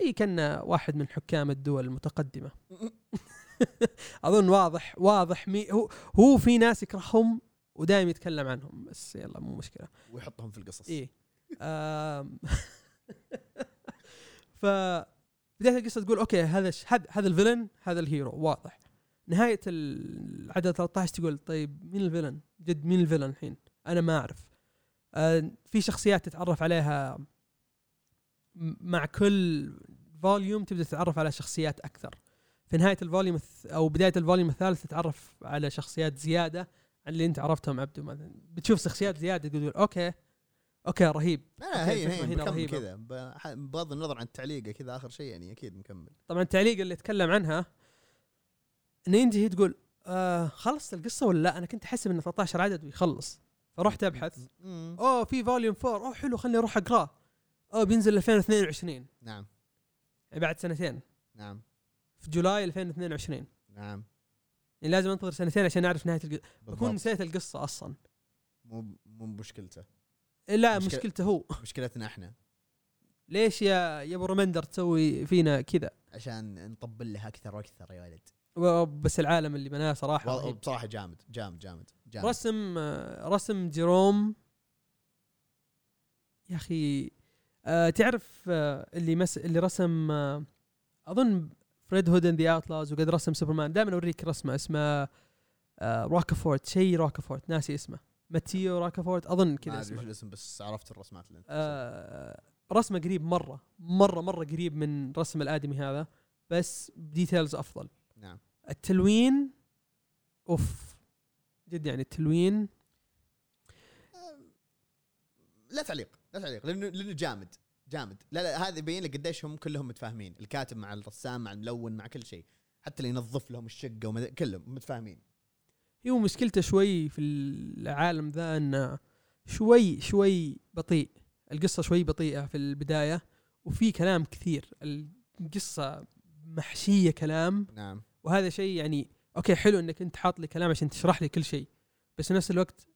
B: زي كأنه واحد من حكام الدول المتقدمة. أظن واضح واضح مي هو هو في ناس يكرههم ودائما يتكلم عنهم بس يلا مو مشكلة
A: ويحطهم في القصص
B: إيه. ف بداية القصة تقول okay هذا هذا هذا ال villain هذا ال hero. واضح. نهاية العدد 13 تقول طيب مين ال villain؟ جد مين ال villain الحين؟ أنا ما أعرف. آه في شخصيات تتعرف عليها مع كل volume تبدأ تتعرف على شخصيات أكثر. في نهاية ال volume أو بداية ال volume الثالث تتعرف على شخصيات زيادة عن اللي أنت عرفتهم عبده مثلا. بتشوف شخصيات زيادة تقول okay okay رهيب.
A: لا هي هي
B: رهيبة.
A: كذا. بغض النظر عن التعليق كذا آخر شيء يعني أكيد مكمل.
B: طبعا التعليق اللي اتكلم عنها انت هي تقول آه خلصت القصة ولا لا؟ أنا كنت احسب إنه 13 عدد ويخلص. فرحت
A: أبحث.
B: أوه في volume 4 أوه حلو خليني أروح اقراه أوه بينزل 2022
A: نعم.
B: يعني بعد سنتين.
A: نعم.
B: في جولاي 2022
A: نعم.
B: يعني لازم أنتظر سنتين عشان أعرف نهاية القصة بكون نسيت القصة أصلا.
A: مو مو مشكلته
B: لا
A: مشكلة-
B: مشكلته هو.
A: مشكلتنا إحنا.
B: ليش يا يا ابو رمندر تسوي فينا كذا؟
A: عشان نطبل لها أكثر وأكثر يا ولد.
B: بس العالم اللي بناه
A: صراحة
B: رهيب.
A: بصراحة جامد جامد جامد جامد.
B: رسم رسم جيروم. يا أخي آه تعرف آه اللي مس اللي رسم آه أظن Red Hood and the Outlaws وقد رسم سوبرمان. دائما أوريك رسمة اسمه آه روكافورت شيء روكافورت ناسي اسمه. ماتيو روكافورت أظن
A: ما
B: كذا
A: ادري وش الاسم بس عرفت الرسمات اللي أنت
B: آه رسمه قريب مرة مرة مرة قريب من رسم الآدمي هذا بس details أفضل.
A: نعم.
B: التلوين أوف جد يعني التلوين.
A: لا تعليق لا تعليق لأنه لأنه جامد جامد. لا لا هذا يبين لك قديش هم كلهم متفاهمين. الكاتب مع الرسام مع الملون مع كل شيء. حتى اللي ينظف لهم الشقة ومد... كلهم متفاهمين.
B: هو مشكلته شوي في العالم ذا انه شوي شوي بطيء. القصة شوي بطيئة في البداية وفي كلام كثير. القصة محشية كلام.
A: نعم.
B: وهذا شيء يعني okay حلو إنك أنت حاط لي كلام عشان تشرح لي كل شيء. بس نفس الوقت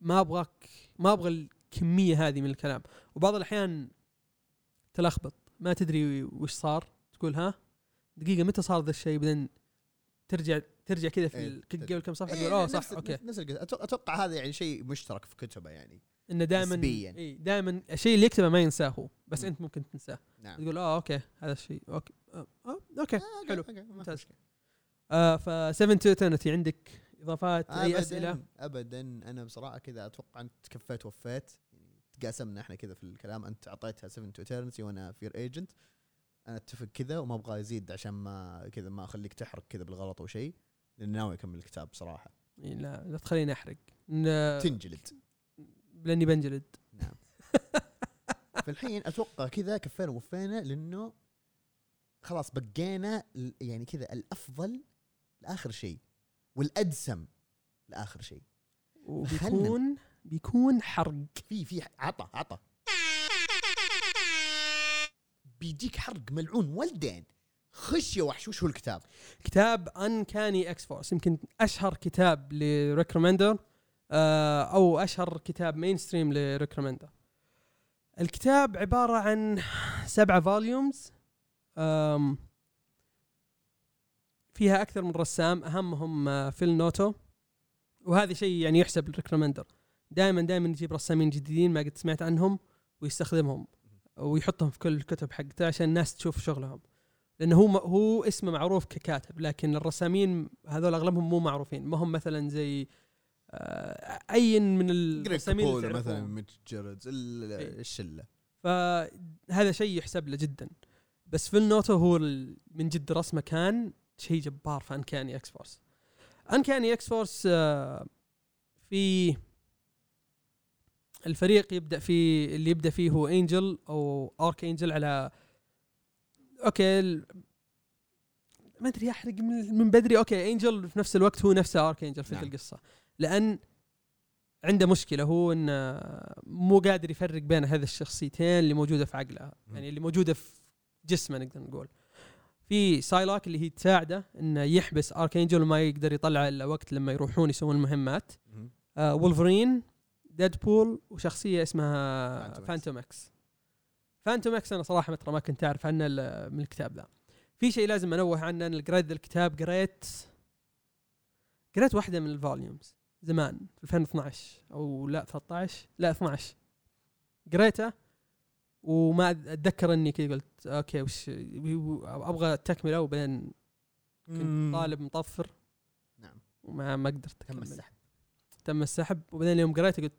B: ما أبغاك ما أبغى الكمية هذه من الكلام. وبعض الأحيان تلخبط. ما تدري وش صار. تقول ها دقيقة متى صار ذا الشيء؟ بعدين ترجع ترجع كذا في
A: إيه.
B: قبل كم صفحة
A: إيه،
B: تقول
A: أوه
B: صح okay
A: نفس أتوقع هذا يعني شيء مشترك في كتبه يعني
B: إنه دائما. إي دائما الشيء اللي يكتبه ما ينساه هو بس
A: مم.
B: أنت ممكن تنساه
A: نعم
B: تقول آه okay هذا الشيء okay آه آه، okay
A: آه،
B: حلو. ممتاز. آه ف 7 to eternity عندك إضافات أي
A: ابدا
B: أسئلة
A: ابدا أنا بصراحة كذا أتوقع أنت كفيت وفيت يعني تقاسمنا إحنا كذا في الكلام أنت أعطيتها 7 to eternity وأنا Fear Agent أنا أتفق كذا وما أبغى أزيد عشان ما كذا ما أخليك تحرق كذا بالغلط أو شيء لأن ناوي أكمل الكتاب بصراحه
B: إيه، لا لا تخليني أحرق.
A: تنجلد.
B: لأني بنجلد.
A: نعم. فالحين أتوقع كذا كفينا ووفينا لأنه خلاص بقينا يعني كذا الأفضل لآخر شيء والأدسم لآخر شيء.
B: وبيكون بيكون حرق.
A: في في عطى عطى. بيجيك حرق ملعون ولدين. خش يا وحش وش هو الكتاب؟
B: كتاب Uncanny X-Force يمكن أشهر كتاب ل Rick Remender آه أو أشهر كتاب mainstream ل Rick Remender الكتاب عبارة عن سبعة volumes فيها أكثر من رسام أهمهم آه، Phil Noto وهذا شيء يعني يحسب ل Rick Remender دائما دائما يجيب رسامين جديدين ما قد سمعت عنهم ويستخدمهم. ويحطهم في كل الكتب حقته عشان الناس تشوف شغلهم. لأنه هو هو اسمه معروف ككاتب لكن الرسامين هذول أغلبهم مو معروفين. ما هم مثلا زي آه، أي من الرسامين
A: مثلا. ميتش
B: إيه.
A: الشلة.
B: فهذا شيء يحسب له جدا. بس Phil Noto هو من جد رسمه كان شيء جبار في Uncanny X-Force Uncanny X-Force آه، في الفريق يبدأ فيه اللي يبدأ فيه هو Angel أو Archangel على okay ما أدري احرق من, من بدري okay Angel في نفس الوقت هو نفسه Archangel في
A: نعم.
B: القصة لأن عنده مشكلة هو انه مو قادر يفرق بين هذه الشخصيتين اللي موجودة في عقله. يعني اللي موجودة في جسمه نقدر نقول في Psylocke اللي هي تساعده إنه يحبس Archangel وما يقدر يطلع إلا وقت لما يروحون يسوون المهمات
A: مهم.
B: آه Wolverine Deadpool وشخصية اسمها Fantomex Fantomex أنا صراحة متى ما كنت أعرف عنه من الكتاب ذا. في شيء لازم أنوه عنه أنا قريت ذا الكتاب قريت قريت واحدة من ال volumes زمان في 2012 أو لا 13 لا 12 قريته وما أتذكر إني كذا قلت okay وش أبغى تكمله وبعدين كنت. طالب مطفر.
A: نعم.
B: وما ما قدرت
A: تم. السحب.
B: تم السحب. وبعدين يوم قريته قلت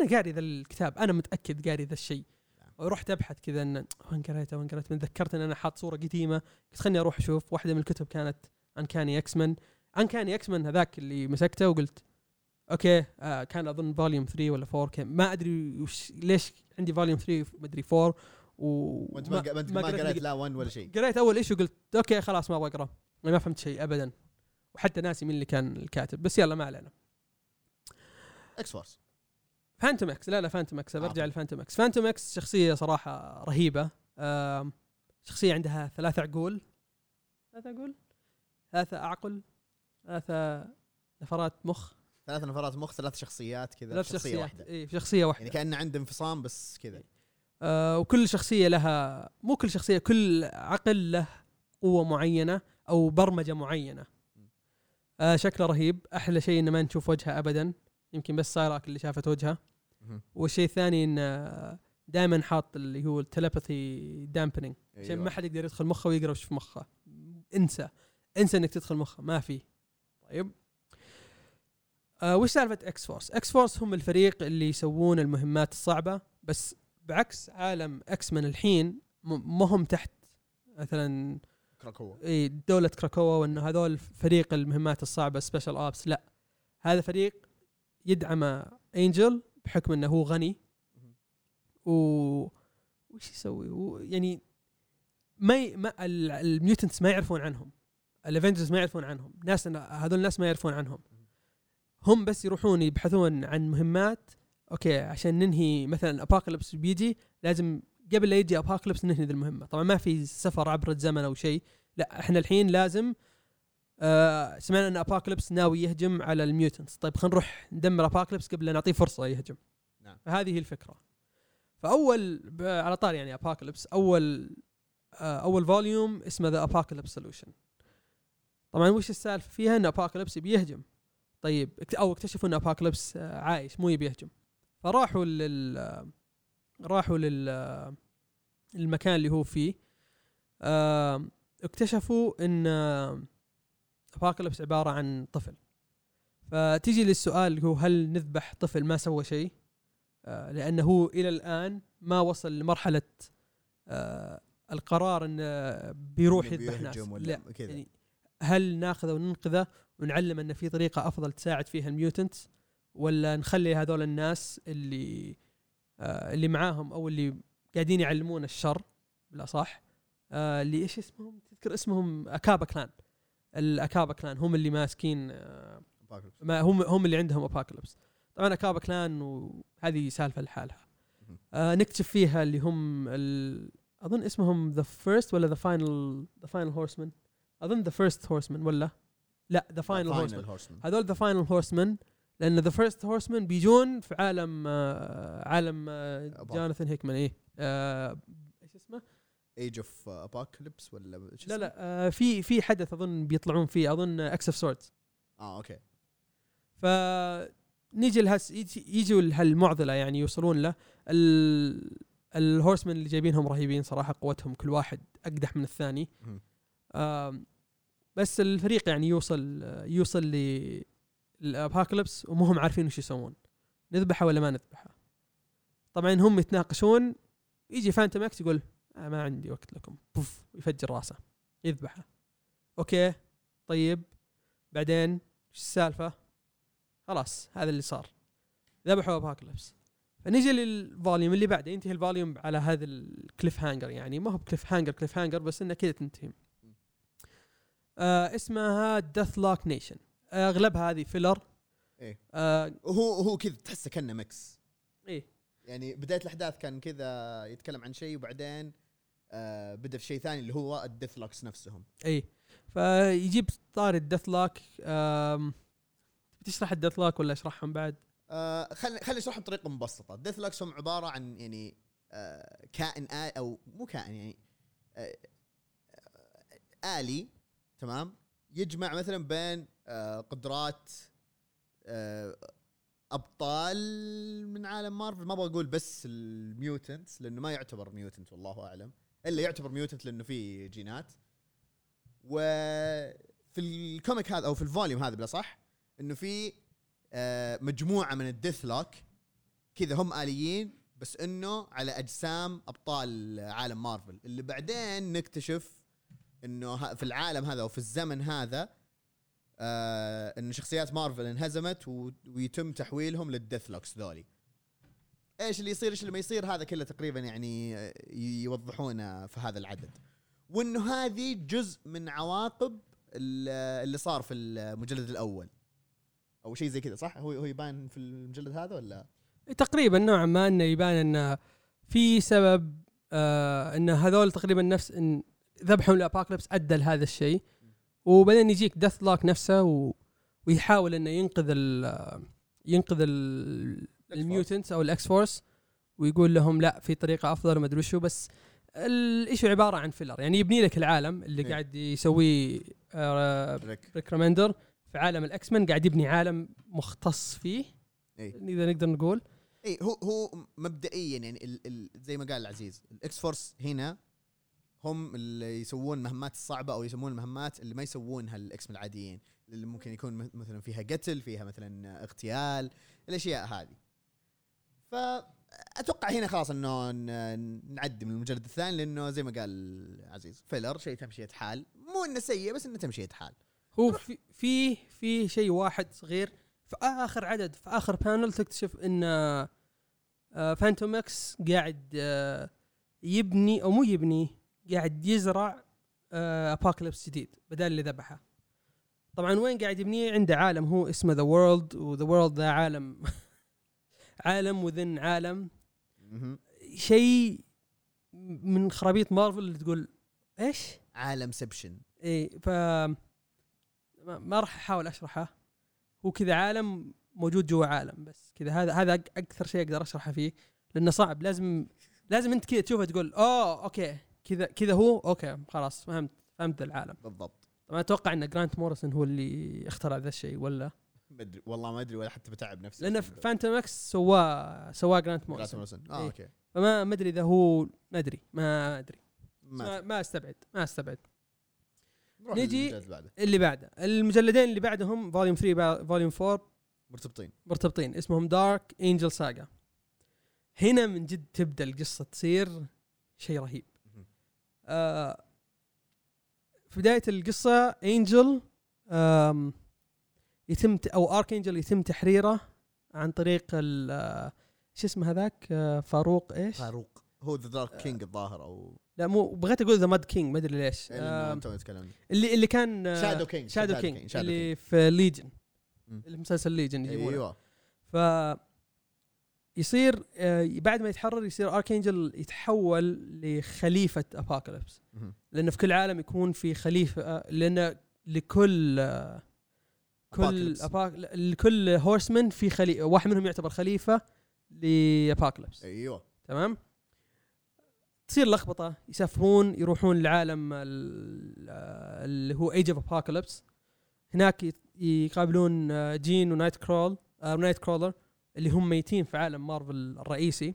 B: أنا قاري ذا الكتاب أنا متأكد قاري ذا الشيء.
A: نعم.
B: ورحت أبحث كذا إن وين قريته وين قريته؟ من ذكرت إن أنا حاط صورة قديمة قلت خلني أروح أشوف. واحدة من الكتب كانت Uncanny X-Men Uncanny X-Men هذاك اللي مسكته وقلت okay آه كان أظن volume 3 ولا 4 كان ما أدري وش ليش عندي volume 3 ما أدري 4 و
A: وأنت ما, ما, ما قريت لا 1 ولا شيء.
B: قريت أول issue قلت okay خلاص ما أبغى أقرأ. ما فهمت شيء ابدا. وحتى ناسي مين اللي كان الكاتب بس يلا ما علينا. X-Force Fantomex لا لا
A: Fantomex
B: برجع. ل Fantomex Fantomex شخصية صراحة رهيبة. شخصية عندها ثلاث عقول. ثلاث عقول؟ ثلاثة أعقل ثلاثة نفرات مخ.
A: ثلاث نفرات مخ ثلاث شخصيات كذا
B: ثلاث
A: شخصية
B: شخصيات.
A: واحدة.
B: إيه في شخصية واحدة.
A: يعني كأنه عنده انفصام بس كذا.
B: آه وكل شخصية لها مو كل شخصية كل عقل له قوة معينة أو برمجة معينة. آه شكله رهيب. أحلى شيء إنه ما نشوف وجهه أبدا. يمكن بس Psylocke اللي شافت وجهه. والشيء الثاني إنه دائما حاط اللي هو ال telepathy dampening عشان
A: أيوة.
B: ما حد يقدر يدخل مخه ويقرأ وش في مخه. انسى. انسى إنك تدخل مخه. ما في. طيب. آه وش سالفة X-Force؟ X-Force هم الفريق اللي يسوون المهمات الصعبة بس بعكس عالم X-Men الحين ما هم تحت مثلا
A: Krakoa
B: إيه، دولة Krakoa وانه هذول فريق المهمات الصعبة special ops لا. هذا فريق يدعم Angel بحكم إنه هو غني. و وش يسوي؟ و... يعني ما, ي... ما ال- ال mutants ما يعرفون عنهم. ال Avengers ما يعرفون عنهم. ناس هذول الناس ما يعرفون عنهم. هم بس يروحون يبحثون عن مهمات. okay عشان ننهي مثلا Apocalypse بيجي لازم قبل لا يجي Apocalypse ننهي ذي المهمة. طبعا ما في سفر عبر الزمن أو شيء. لا إحنا الحين لازم آه سمعنا أن Apocalypse ناوي يهجم على ال mutants. طيب خلينا نروح ندمر Apocalypse قبل لا نعطيه فرصة يهجم.
A: نعم.
B: فهذه هي الفكرة. فأول على طاري يعني Apocalypse أول آه أول volume اسمه The Apocalypse Solution طبعا وش السالفة فيها؟ أن Apocalypse بيهجم. طيب أو اكتشفوا أن Apocalypse آه، عايش مو يبي يهجم. فراحوا لل آه، راحوا لل آه، المكان اللي هو فيه. آه، اكتشفوا أن اباكليبس عبارة عن طفل. فتيجي للسؤال اللي هو هل نذبح طفل ما سوى شيء؟ آه، لأنه هو إلى الآن ما وصل لمرحلة آه، القرار إنه بيروح يذبح ناس. لا. يعني هل ناخذه وننقذه ونعلم ان في طريقة أفضل تساعد فيها ال mutants ولا نخلي هذول الناس اللي آه اللي معاهم أو اللي قاعدين يعلمون الشر؟ بالأصح. آه اللي إيش اسمهم؟ تذكر اسمهم؟ Akkaba Clan. ال Akkaba Clan هم اللي ماسكين آه. ما هم هم اللي عندهم Apocalypse طبعا Akkaba Clan وهذه سالفة لحالها. آه نكتشف فيها اللي هم ال... أظن اسمهم the first ولا the final the final horseman أظن the first horseman ولا لا ذا فاينل
A: Final
B: هورسمان. هذول the final horseman لأن the first horseman بيجون في عالم آه عالم آه. Jonathan Hickman إيه آه، إيش اسمه؟
A: Age of Apocalypse ولا
B: لا؟ لا آه في في حدث أظن بيطلعون فيه أظن X of Swords
A: آه okay.
B: ف نيجي لهس يجوا لهالمعضلة يعني يوصلون له. ال ال horseman اللي جايبينهم رهيبين صراحة قوتهم كل واحد أقدح من الثاني. بس الفريق يعني يوصل يوصل ل Apocalypse وما هم عارفين وش يسوون. نذبحه ولا ما نذبحه؟ طبعا هم يتناقشون يجي Fantomex يقول آه ما عندي وقت لكم. بوف يفجر راسه. يذبحه. okay طيب. بعدين إيش السالفة؟ خلاص هذا اللي صار. ذبحوا Apocalypse فنيجي لل volume اللي بعده. ينتهي ال volume على هذا ال cliffhanger يعني. ما هو ب cliffhanger cliffhanger بس إنه كذا تنتهي. آه اسمها Deathlok Nation أغلبها هذه filler
A: إيه.
B: آه
A: وهو هو كذا تحسه كأنه mix
B: إيه.
A: يعني بداية الأحداث كان كذا يتكلم عن شيء وبعدين آه بدأ في شيء ثاني اللي هو ال Deathloks نفسهم.
B: إي. فيجيب طاري ال Deathlok آم، بتشرح ال Deathlok ولا أشرحهم بعد؟
A: آه خلي خلي أشرحهم بطريقة مبسطة. ال Deathloks هم عبارة عن يعني آه كائن آل أو مو كائن يعني آه آه آلي تمام؟ يجمع مثلا بين آه قدرات آه أبطال من عالم مارفل. ما أبغى أقول بس ال mutants لأنه ما يعتبر mutant والله أعلم. إلا يعتبر mutant لأنه فيه جينات. وفي ال comic هذا أو في ال volume هذا بلا صح إنه في آه، مجموعة من ال Deathlok كذا هم آليين بس إنه على أجسام أبطال عالم مارفل. اللي بعدين نكتشف إنه في العالم هذا وفي الزمن هذا آه إن شخصيات مارفل انهزمت ويتم تحويلهم للديث لوكس ذولي. إيش اللي يصير؟ إيش اللي ما يصير؟ هذا كله تقريبا يعني آه، يوضحونه في هذا العدد. وإنه هذه جزء من عواقب ال- اللي صار في المجلد الأول. أو شيء زي كذا صح؟ هو هو يبان في المجلد هذا ولا؟
B: تقريبا نوعا ما إنه يبان إنه في سبب آه إن هذول تقريبا نفس إن ذبحهم ل Apocalypse أدى لهذا الشيء. وبعدين يجيك Deathlok نفسه و ويحاول إنه ينقذ ال ينقذ ال ال mutants أو ال X-Force ويقول لهم لا في طريقة أفضل ما أدري وشو بس ال issue عبارة عن filler يعني يبني لك العالم اللي
A: إيه.
B: قاعد يسويه آه
A: Rick
B: Rick Remender في عالم ال X-Men قاعد يبني عالم مختص فيه.
A: اي
B: إذا نقدر نقول.
A: اي هو هو مبدئيا يعني ال ال زي ما قال العزيز ال X-Force هنا هم اللي يسوون المهمات الصعبه أو يسمون المهمات اللي ما يسوونها ال X العاديين اللي ممكن يكون مث- مثلا فيها قتل فيها مثلا اغتيال الأشياء هذه. فاتوقع هنا خلاص إنه نعدي من المجلد الثاني لإنه زي ما قال عزيز filler شيء تمشية حال. مو إنه سيء بس إنه تمشية حال.
B: هو في في في شيء واحد صغير. في آخر عدد في آخر panel تكتشف إن آه، Fantomex قاعد آه، يبني أو مو يبني قاعد يزرع Apocalypse جديد بدل اللي ذبحه. طبعا وين قاعد يبنيه؟ عنده عالم هو اسمه The World و The World ذا عالم عالم وذن عالم. شيء من خرابيط مارفل اللي تقول إيش؟
A: عالم ception.
B: إيه ف ما راح أحاول أشرحه. هو كذا عالم موجود جوا عالم بس. كذا هذا هذا أكثر شيء أقدر أشرحه فيه. لأنه صعب. لازم لازم أنت كذا تشوفه تقول أوه okay. كذا كذا هو okay خلاص فهمت فهمت العالم.
A: بالضبط.
B: طبعا أتوقع إن Grant Morrison هو اللي اخترع ذا الشيء ولا؟
A: ما أدري والله ما أدري ولا حتى بتعب نفسي.
B: لأن Fantomex سواه سواه Grant
A: Grant
B: Morrison.
A: Morrison. آه
B: إيه.
A: okay.
B: فما ما أدري إذا هو ما أدري ما أدري.
A: ما
B: ما, أستبعد ما
A: أستبعد.
B: نجي-
A: بعده.
B: اللي بعده. المجلدين اللي بعدهم volume 3 volume 4
A: مرتبطين.
B: مرتبطين. اسمهم Dark Angel Saga هنا من جد تبدأ القصة تصير شيء رهيب. آه في بداية القصة Angel يتم أو Archangel يتم تحريره عن طريق ال آه، شو اسمه هذاك؟ آه، فاروق إيش؟
A: فاروق. هو ذا Dark King الظاهر أو
B: لا مو بغيت أقول The Mad King ما أدري ليش.
A: عنه
B: اللي اللي كان
A: Shadow
B: King
A: Shadow King
B: اللي في
A: Legion.
B: المسلسل Legion يجيبونه.
A: أيوه.
B: ف يصير آه، بعد ما يتحرر يصير Archangel يتحول لخليفة
A: Apocalypse.
B: لأنه في كل عالم يكون في خليفة آه، لأن لكل آه، كل
A: Apocalypse.
B: Apoc... لكل horseman في خليفه واحد منهم يعتبر خليفة ل
A: Apocalypse أيوه.
B: تمام؟ تصير لخبطة يسافرون يروحون لعالم ال- اللي هو Age of Apocalypse هناك يقابلون جين و Nightcrawl Nightcrawler اللي هم ميتين في عالم مارفل الرئيسي.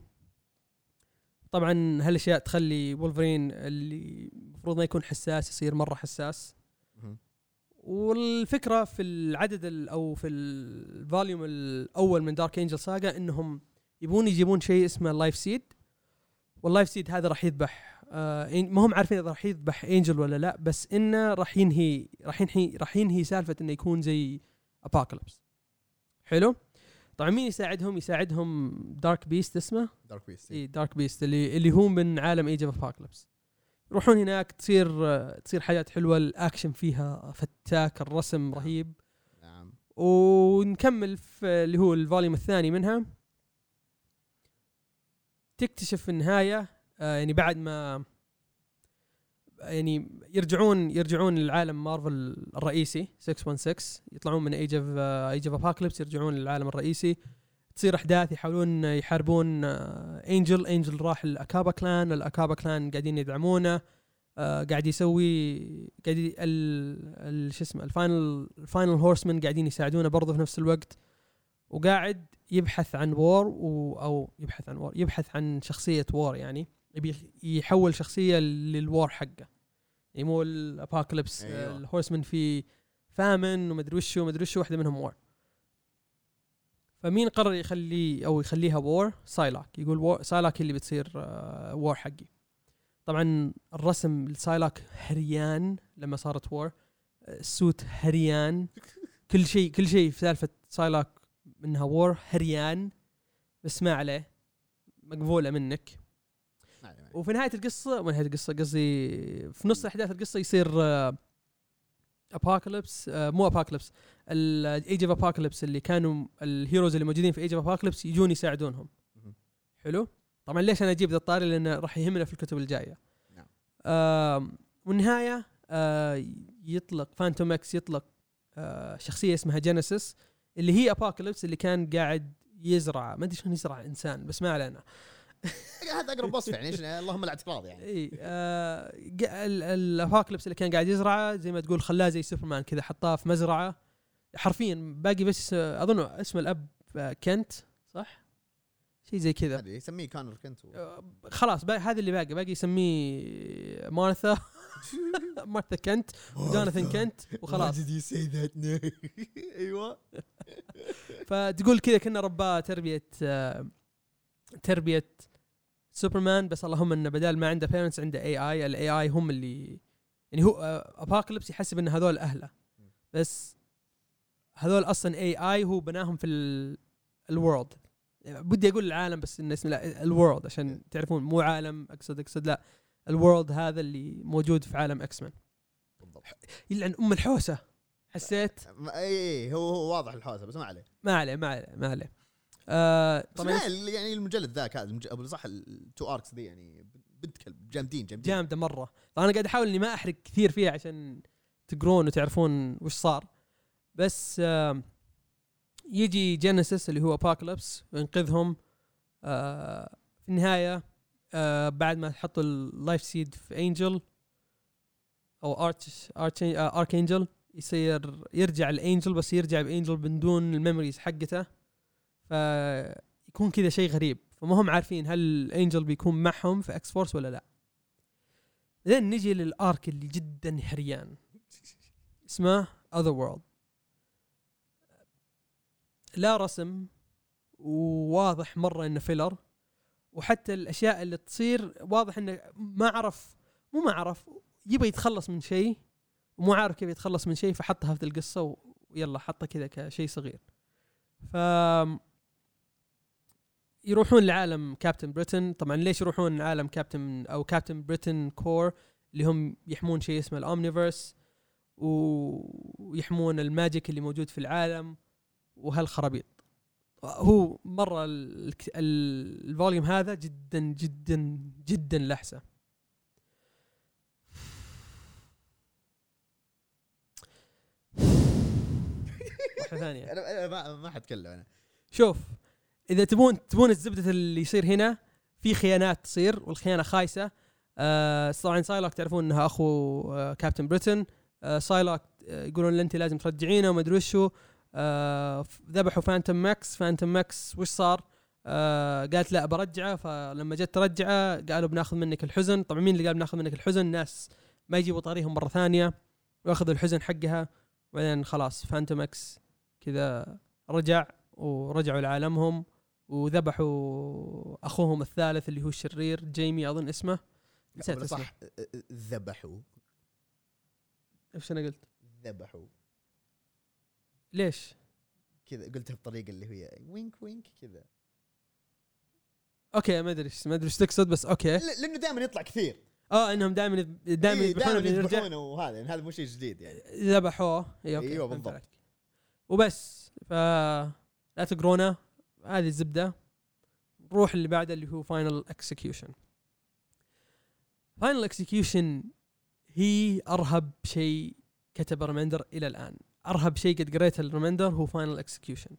B: طبعا هالأشياء تخلي وولفرين اللي المفروض ما يكون حساس يصير مرة حساس. والفكرة في العدد ال- أو في ال volume الأول من Dark Angel Saga إنهم يبون يجيبون شيء اسمه Life Seed وال Life Seed هذا راح يذبح آه ما هم عارفين إذا راح يذبح Angel ولا لا بس إنه راح ينهي راح ينهي راح ينهي سالفة إنه يكون زي Apocalypse حلو؟ طبعا مين يساعدهم؟ يساعدهم Dark Beast اسمه؟
A: Dark Beast
B: اي Dark Beast اللي اللي هو من عالم Age of Apocalypse يروحون هناك تصير تصير حاجات حلوة الأكشن فيها فتاك الرسم رهيب.
A: نعم.
B: ونكمل في اللي هو ال volume الثاني منها. تكتشف في النهاية آه، يعني بعد ما يعني يرجعون يرجعون للعالم مارفل الرئيسي 616 يطلعون من Age of Age of Apocalypse يرجعون للعالم الرئيسي. تصير أحداث يحاولون يحاربون Angel Angel راح ال Akkaba Clan ال Akkaba Clan قاعدين يدعمونه آه، قاعد يسوي قاعد ال شو اسمه ال final ال final horseman قاعدين يساعدونه برضه في نفس الوقت. وقاعد يبحث عن War أو يبحث عن War يبحث عن شخصية War يعني. يبي يحول شخصية لل War حقه. يعني مو ال Apocalypse
A: أيوة.
B: ال horsemen في Famine ومدري وشو ومدري وشو واحدة منهم War فمين قرر يخلي أو يخليها War Psylocke يقول War Psylocke اللي بتصير آه، War حقي. طبعا الرسم ل Psylocke هريان لما صارت War ال suit هريان. كل شيء كل شيء في سالفة Psylocke إنها War هريان. بس ما عليه. مقبولة منك
A: ما عليه، ما عليه.
B: وفي نهاية القصة مو نهاية القصة قصدي في نص أحداث القصة يصير Apocalypse مو Apocalypse ال Age of Apocalypse اللي كانوا ال heroes اللي موجودين في Age of Apocalypse يجون يساعدونهم. حلو؟ طبعا ليش أنا أجيب ذا الطاري؟ لأنه راح يهمنا في الكتب الجاية.
A: نعم.
B: آم، والنهاية آه يطلق Fantomex يطلق آه شخصية اسمها Genesis اللي هي Apocalypse اللي كان قاعد يزرع ما أدري شلون يزرع إنسان بس ما علينا.
A: هذا أقرب وصف يعني إيش- اللهم الاعتراض يعني.
B: إي آه ج- ال- ال Apocalypse اللي كان قاعد يزرعه زي ما تقول خلاه زي سوبرمان كذا حطاه في مزرعة. حرفيا باقي بس آه، أظن اسم الأب آه، Kent صح؟ شيء زي كذا.
A: يسميه Conner Kent و-
B: آه، خلاص باقي هذا اللي باقي. باقي يسميه مارثا. مارثا Kent وجوناثان Kent وخلاص.
A: أيوه.
B: فتقول كذا كنا رباه تربية تربية سوبرمان بس اللهم انه بدال ما عنده parents عنده AI ال AI هم اللي يعني هو Apocalypse يحسب إن هذول أهله. بس هذول أصلا AI هو بناهم في ال World بدي أقول العالم بس إنه اسمه لا ال World عشان تعرفون مو عالم أقصد أقصد لا. ال World هذا اللي موجود في عالم
A: X-Men
B: يلعن أم الحوسة. حسيت؟
A: اي اي هو هو واضح الحوسة بس ما عليه.
B: ما عليه ما عليه ما عليه. آه
A: طبعا يعني المجلد ذاك هذا صح ال two arcs ذي يعني بنت كلب جامدين جامدين.
B: جامدة مرة. طبعا أنا قاعد أحاول إني ما أحرق كثير فيها عشان تقرون وتعرفون وش صار. بس آه يجي Genesis اللي هو Apocalypse وينقذهم آه في النهاية آه بعد ما حطوا ال Life Seed في Angel أو Arch Arc Archangel يصير يرجع ال Angel بس يرجع ب Angel من دون ال memories حقته. فيكون كذا شيء غريب. فما هم عارفين هل ال Angel بيكون معهم في X-Force ولا لا. بعدين نجي للارك اللي جدا هريان اسمه اذر وورلد لا رسم وواضح مرة إنه فيلر وحتى الأشياء اللي تصير واضح إنه ما عرف مو ما عرف يبغى يتخلص من شيء ومو عارف كيف يتخلص من شيء فحطها في القصة ويلا حطه كذا كشيء صغير. ف يروحون لعالم Captain Britain طبعا ليش يروحون لعالم كابتن أو Captain Britain Corps اللي هم يحمون شيء اسمه ال Omniverse ويحمون ال magic اللي موجود في العالم وهالخرابيط. هو مرة ال- ال- ال volume هذا جدا جدا جدا لحسة. واحدة ثانية.
A: أنا أنا ما ما حتكلم أنا.
B: شوف إذا تبون تبون الزبدة اللي يصير هنا في خيانات تصير والخيانة خايسة. آه طبعا Psylocke تعرفون إنها أخو آه Captain Britain آه Psylocke آه يقولون أنت لازم ترجعينه وما أدري وشو. آه ذبحوا Fantomex Fantomex وش صار؟ آه قالت لا برجعه. فلما جت ترجعه قالوا بناخذ منك الحزن. طبعا مين اللي قال بناخذ منك الحزن؟ ناس. ما يجيبوا طاريهم مرة ثانية. وأخذوا الحزن حقها. وبعدين خلاص فانتوم ماكس كذا رجع ورجعوا لعالمهم. وذبحوا أخوهم الثالث اللي هو الشرير جيمي أظن اسمه. نسيت اسمه.
A: صح ذبحوا.
B: إيش أنا قلت؟
A: ذبحوا.
B: ليش؟
A: كذا قلتها بطريقة اللي هي وينك وينك كذا.
B: أوكي ما أدري ما أدري إيش تقصد بس
A: أوكي. لأنه دائما يطلع كثير.
B: آه إنهم دائما دائما
A: إيه،
B: يذبحونه
A: يذبحونه وهذا يعني هذا مو شيء جديد يعني.
B: ذبحوه. اي أوكي
A: أيوة،
B: فهمت
A: بالضبط.
B: وبس ف لا تقرونه. هذه الزبدة. نروح اللي بعده اللي هو Final Execution Final Execution هي أرهب شيء كتب Remender إلى الآن. أرهب شيء قد قريته ال Remender هو Final Execution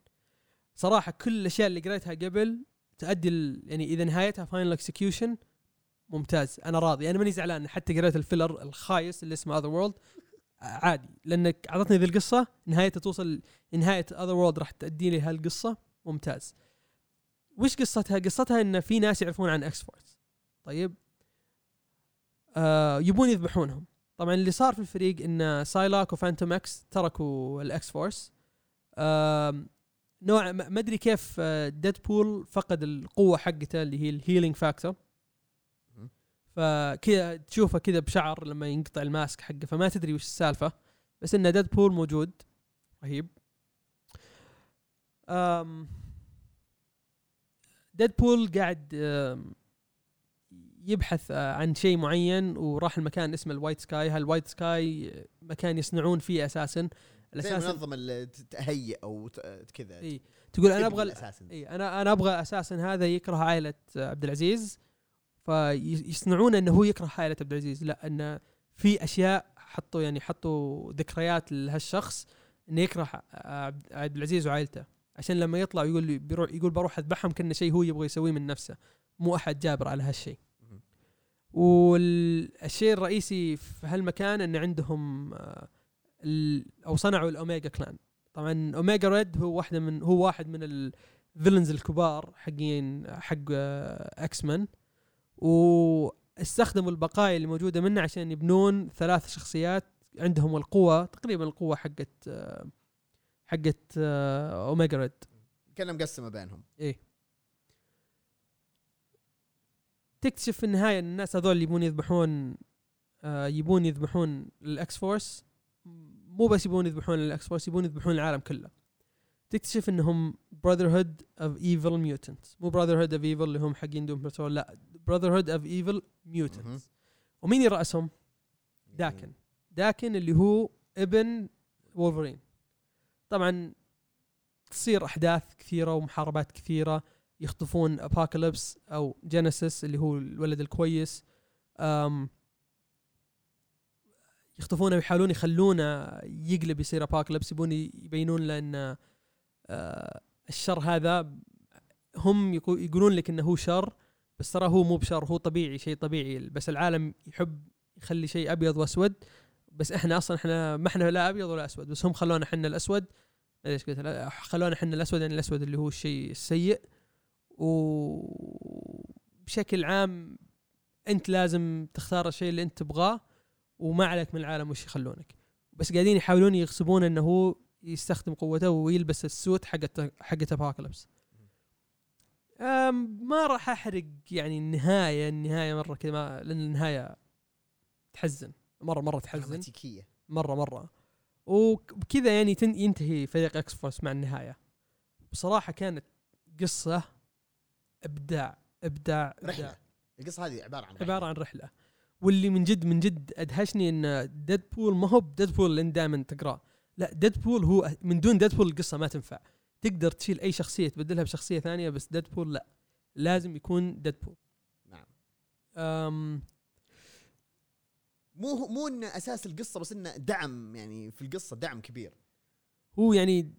B: صراحة كل الأشياء اللي قريتها قبل تؤدي يعني إذا نهايتها Final Execution ممتاز. أنا راضي. أنا ماني زعلان. حتى قريت ال filler الخايس اللي اسمه Otherworld عادي. لأنك أعطتني ذي القصة نهايتها توصل نهاية Otherworld راح تؤدي لي هالقصة. ممتاز. وش قصتها؟ قصتها إن في ناس يعرفون عن X-Force طيب. آه يبون يذبحونهم. طبعا اللي صار في الفريق إن Psylocke و Fantomex تركوا ال X-Force آم، نوع ما أدري كيف Deadpool فقد القوة حقته اللي هي ال healing
A: factor.
B: فكذا تشوفه كذا بشعر لما ينقطع ال mask حقه فما تدري وش السالفة. بس إن Deadpool موجود. رهيب. Deadpool قاعد يبحث آه، عن شيء معين وراح المكان اسمه ال White Sky هال White Sky مكان يصنعون فيه
A: أساسا؟
B: الأساس
A: المنظمه تهيئ أو كذا.
B: إي تقول أنا
A: أبغى
B: إي أنا أنا أبغى أساسا هذا يكره عائلة عبد العزيز. فيصنعون إنه هو يكره عائلة عبد العزيز. لا إنه في أشياء حطوا يعني حطوا ذكريات لهالشخص إنه يكره عبد عبد العزيز وعائلته. عشان لما يطلع يقول بيروح يقول بروح أذبحهم كأنه شيء هو يبغى يسويه من نفسه. مو أحد جابر على هالشيء. والشيء الرئيسي في هالمكان إن عندهم آه، أو صنعوا ال Omega Clan. طبعا Omega Red هو واحدة من هو واحد من ال villains الكبار حقين حق آه، X-Men واستخدموا البقايا اللي موجودة منه عشان يبنون ثلاث شخصيات عندهم القوة تقريبا القوة حقت آه، حقت Omega Red
A: كانها مقسمه بينهم.
B: إيه. تكتشف في النهاية إن الناس هذول اللي يبون يذبحون آه يبون يذبحون ال X-Force. مو بس يبون يذبحون ال X-Force يبون يذبحون العالم كله. تكتشف إنهم Brotherhood of Evil Mutants مو Brotherhood of Evil اللي هم حقين Doom Patrol لا براذر اوف ايفل
A: مهم.
B: mutants ومين يرأسهم؟ داكن. داكن اللي هو ابن وولفرين طبعا تصير أحداث كثيرة ومحاربات كثيرة يخطفون ابوكاليبس أو جينيسيس اللي هو الولد الكويس. أم يخطفونه ويحاولون يخلونه يقلب يصير ابوكاليبس يبون يبينون له ان آه، الشر هذا هم يقو- يقولون لك إنه هو شر بس ترى هو مو بشر هو طبيعي شيء طبيعي بس العالم يحب يخلي شيء أبيض وأسود. بس إحنا أصلا إحنا ما إحنا لا أبيض ولا أسود بس هم خلونا إحنا الأسود. ليش قلت خلونا إحنا الأسود يعني الأسود اللي هو الشيء السيء. وبشكل عام أنت لازم تختار الشيء اللي أنت تبغاه وما عليك من العالم وش يخلونك. بس قاعدين يحاولون يغصبون إنه هو يستخدم قوته ويلبس السوت حقت حقت ابوكاليبس ما راح أحرق يعني النهاية النهاية مرة كذا لأن النهاية تحزن. مره مرة تحزن.
A: دراماتيكية.
B: مره مرة. وبكذا يعني تن- ينتهي فريق X-Force مع النهاية. بصراحة كانت قصة ابداع ابداع إبداع.
A: رحلة. القصة هذه عبارة عن رحلة.
B: عبارة عن رحلة. واللي من جد من جد أدهشني إن ديدبول ما هو بديدبول اللي أنت دائما تقرأه. لا ديدبول هو من دون ديدبول القصة ما تنفع. تقدر تشيل أي شخصية تبدلها بشخصية ثانية بس ديدبول لا. لازم يكون ديدبول
A: نعم.
B: أم
A: مو مو إنه أساس القصة بس إنه دعم يعني في القصة دعم كبير.
B: هو يعني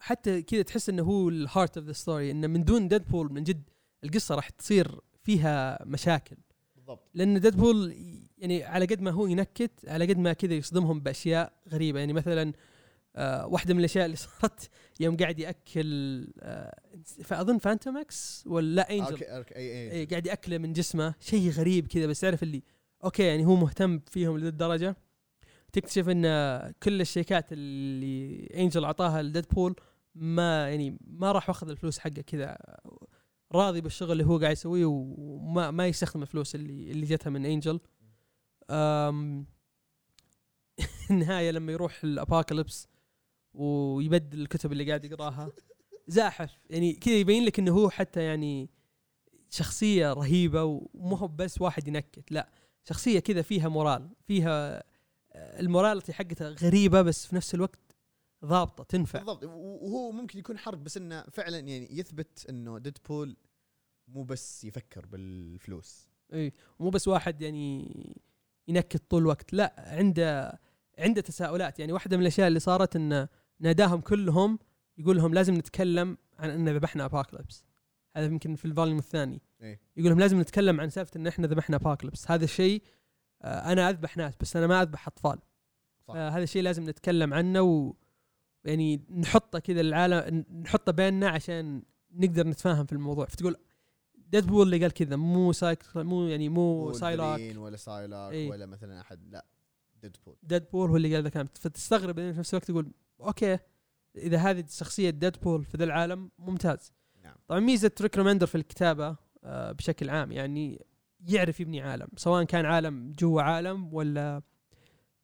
B: حتى كذا تحس إنه هو ال heart of the story إنه من دون ديدبول من جد القصة راح تصير فيها مشاكل.
A: بالضبط.
B: لأن ديدبول يعني على قد ما هو ينكت على قد ما كذا يصدمهم بأشياء غريبة. يعني مثلا آه واحدة من الأشياء اللي صارت يوم قاعد يأكل آه فأظن فانتوماكس ولا لأ انجل
A: okay okay أي أي.
B: إيه قاعد يأكله من جسمه. شيء غريب كذا بس تعرف اللي okay يعني هو مهتم فيهم لذي الدرجه تكتشف إن كل الشيكات اللي انجل أعطاها لديدبول ما يعني ما راح واخذ الفلوس حقه كذا. راضي بالشغل اللي هو قاعد يسويه وما ما يستخدم الفلوس اللي اللي جتها من انجل النهايه لما يروح الابوكاليبس ويبدل الكتب اللي قاعد يقراها. زاحف. يعني كذا يبين لك إنه هو حتى يعني شخصية رهيبة ومو هو بس واحد ينكت لا. شخصية كذا فيها moral فيها آه، ال morality حقتها غريبة بس في نفس الوقت ضابطة تنفع.
A: بالضبط. وهو ممكن يكون حرق بس إنه فعلا يعني يثبت إنه ديدبول مو بس يفكر بالفلوس.
B: إي مو بس واحد يعني ينكت طول الوقت لا عنده عنده تساؤلات. يعني واحدة من الأشياء اللي صارت انه ناداهم كلهم يقول لهم لازم نتكلم عن إن ذبحنا اباكليبس هذا يمكن في ال volume الثاني.
A: إيه.
B: يقول لهم لازم نتكلم عن سالفة إن إحنا ذبحنا اباكليبس هذا الشيء آه، أنا أذبح ناس بس أنا ما أذبح أطفال.
A: صح.
B: هذا الشيء لازم نتكلم عنه و يعني نحطه كذا العالم نحطه بيننا عشان نقدر نتفاهم في الموضوع. فتقول ديدبول اللي قال كذا مو سايلاك مو يعني مو سايلاك.
A: وولفرين ولا سايلاك
B: إيه.
A: ولا مثلا أحد لا ديدبول
B: ديدبول هو اللي قال ذا الكلام فتستغرب بعدين في نفس الوقت تقول okay إذا هذه شخصية ديدبول في ذا العالم ممتاز.
A: نعم.
B: طبعا ميزة ريك ريمندر في الكتابة آه، بشكل عام يعني يعرف يبني عالم سواء كان عالم جوا عالم ولا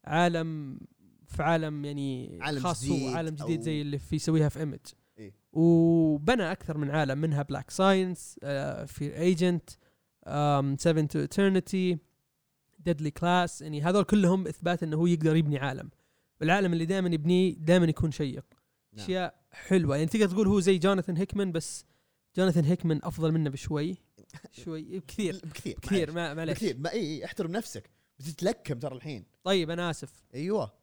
B: عالم في عالم يعني
A: عالم
B: خاص
A: جديد
B: هو عالم جديد زي اللي في يسويها في Image
A: إيه.
B: وبنى أكثر من عالم منها Black Science في ايجنت Seven to Eternity Deadly Class يعني هذول كلهم إثبات إنه هو يقدر يبني عالم. والعالم اللي دائما يبنيه دائما يكون شيق.
A: نعم.
B: أشياء حلوة. يعني تقدر تقول هو زي جوناثان هيكمان بس جوناثان هيكمان أفضل منه بشوي. شوي كثير
A: بكثير
B: كثير
A: معلش.
B: ما معليش.
A: بكثير ما إي احترم نفسك بتتلكم ترى الحين.
B: طيب أنا آسف.
A: أيوه.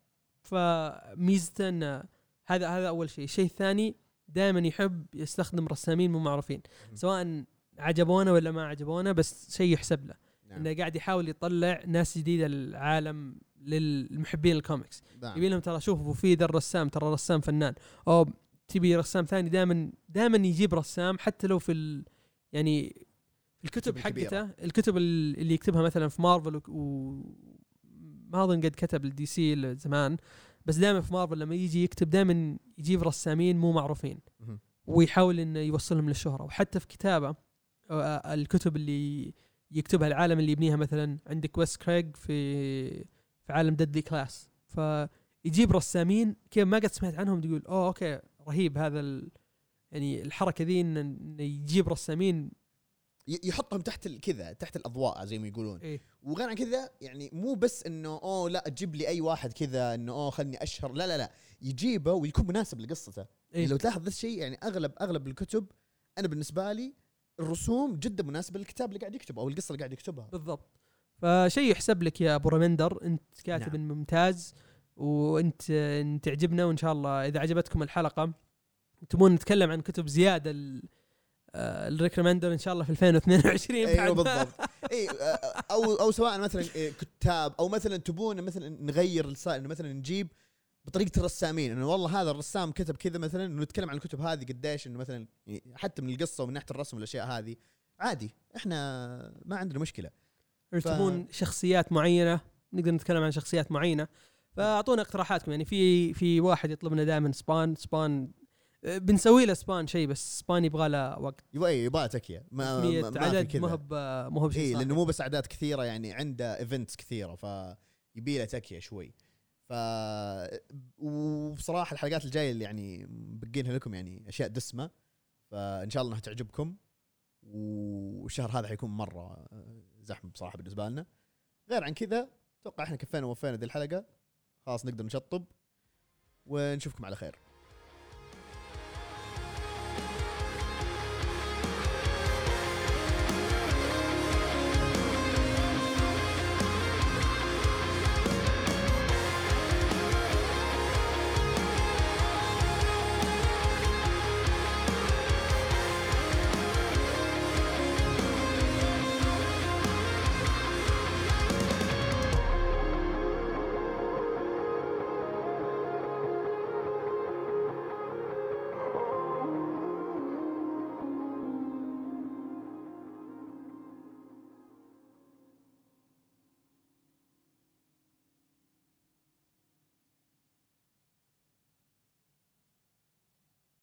B: فميزته انه هذا هذا أول شيء. الشيء الثاني دائما يحب يستخدم رسامين مو معروفين. سواء عجبونا ولا ما عجبونا بس شيء يحسب له.
A: نعم.
B: إنه قاعد يحاول يطلع ناس جديدة للعالم للمحبين الكوميكس.
A: نعم.
B: يبي لهم ترى شوفوا في ذا الرسام ترى رسام فنان. أو تبي رسام ثاني دائما دائما يجيب رسام حتى لو في ال يعني الكتب. حقته الكتب ال- اللي يكتبها مثلا في مارفل و- أظن قد كتب ال DC زمان بس دائما في مارفل لما يجي يكتب دائما يجيب رسامين مو معروفين. ويحاول إنه يوصلهم للشهرة وحتى في كتابه الكتب اللي يكتبها العالم اللي يبنيها مثلا عندك ويس كريج في في عالم Deadly Class فيجيب رسامين كيف ما قد سمعت عنهم تقول أوه okay رهيب هذا ال يعني الحركة ذي إنه يجيب رسامين
A: يحطهم تحت كذا تحت الأضواء زي ما يقولون.
B: إيه.
A: وغير عن كذا يعني مو بس إنه أوه لا تجيب لي أي واحد كذا إنه أوه خلني أشهر. لا لا لا. يجيبه ويكون مناسب لقصته.
B: إيه.
A: يعني لو تلاحظ ذا الشيء يعني أغلب أغلب الكتب أنا بالنسبة لي الرسوم جدا مناسبة للكتاب اللي قاعد يكتبه أو القصة اللي قاعد يكتبها.
B: بالضبط. فشيء يحسب لك يا أبو رمندر أنت كاتب
A: نعم.
B: ممتاز وأنت انت تعجبنا وإن شاء الله إذا عجبتكم الحلقة تبون نتكلم عن كتب زيادة ال- الريك ريمندر إن شاء الله في 2022 أيوه.
A: بالضبط. اي أو أو سواء مثلا إيه، كتاب أو مثلا تبون مثلا نغير ال style إنه مثلا نجيب بطريقة الرسامين إنه والله هذا الرسام كتب كذا مثلا إنه نتكلم عن الكتب هذه قديش إنه مثلا حتى من القصة ومن ناحية الرسم والأشياء هذه. عادي إحنا ما عندنا مشكلة.
B: تبون شخصيات معينة نقدر نتكلم عن شخصيات معينة. فأعطونا اقتراحاتكم يعني في في واحد يطلبنا دائما سبان سبان آه، بنسوي له سبان شيء بس سبان يبغى له وقت.
A: يبغى إيه، يبغى تكية. ما, ما,
B: عدد ما هو ما هو
A: اي. لأنه مو بس أعداد كثيرة يعني عنده events كثيرة فيبي له تكية شوي. ف وبصراحة الحلقات الجاية اللي يعني بقينها لكم يعني أشياء دسمة فإن شاء الله انها تعجبكم. والشهر هذا حيكون مرة زحمة بصراحة بالنسبة لنا. غير عن كذا أتوقع إحنا كفينا ووفينا ذي الحلقة. خلاص نقدر نشطب. ونشوفكم على خير.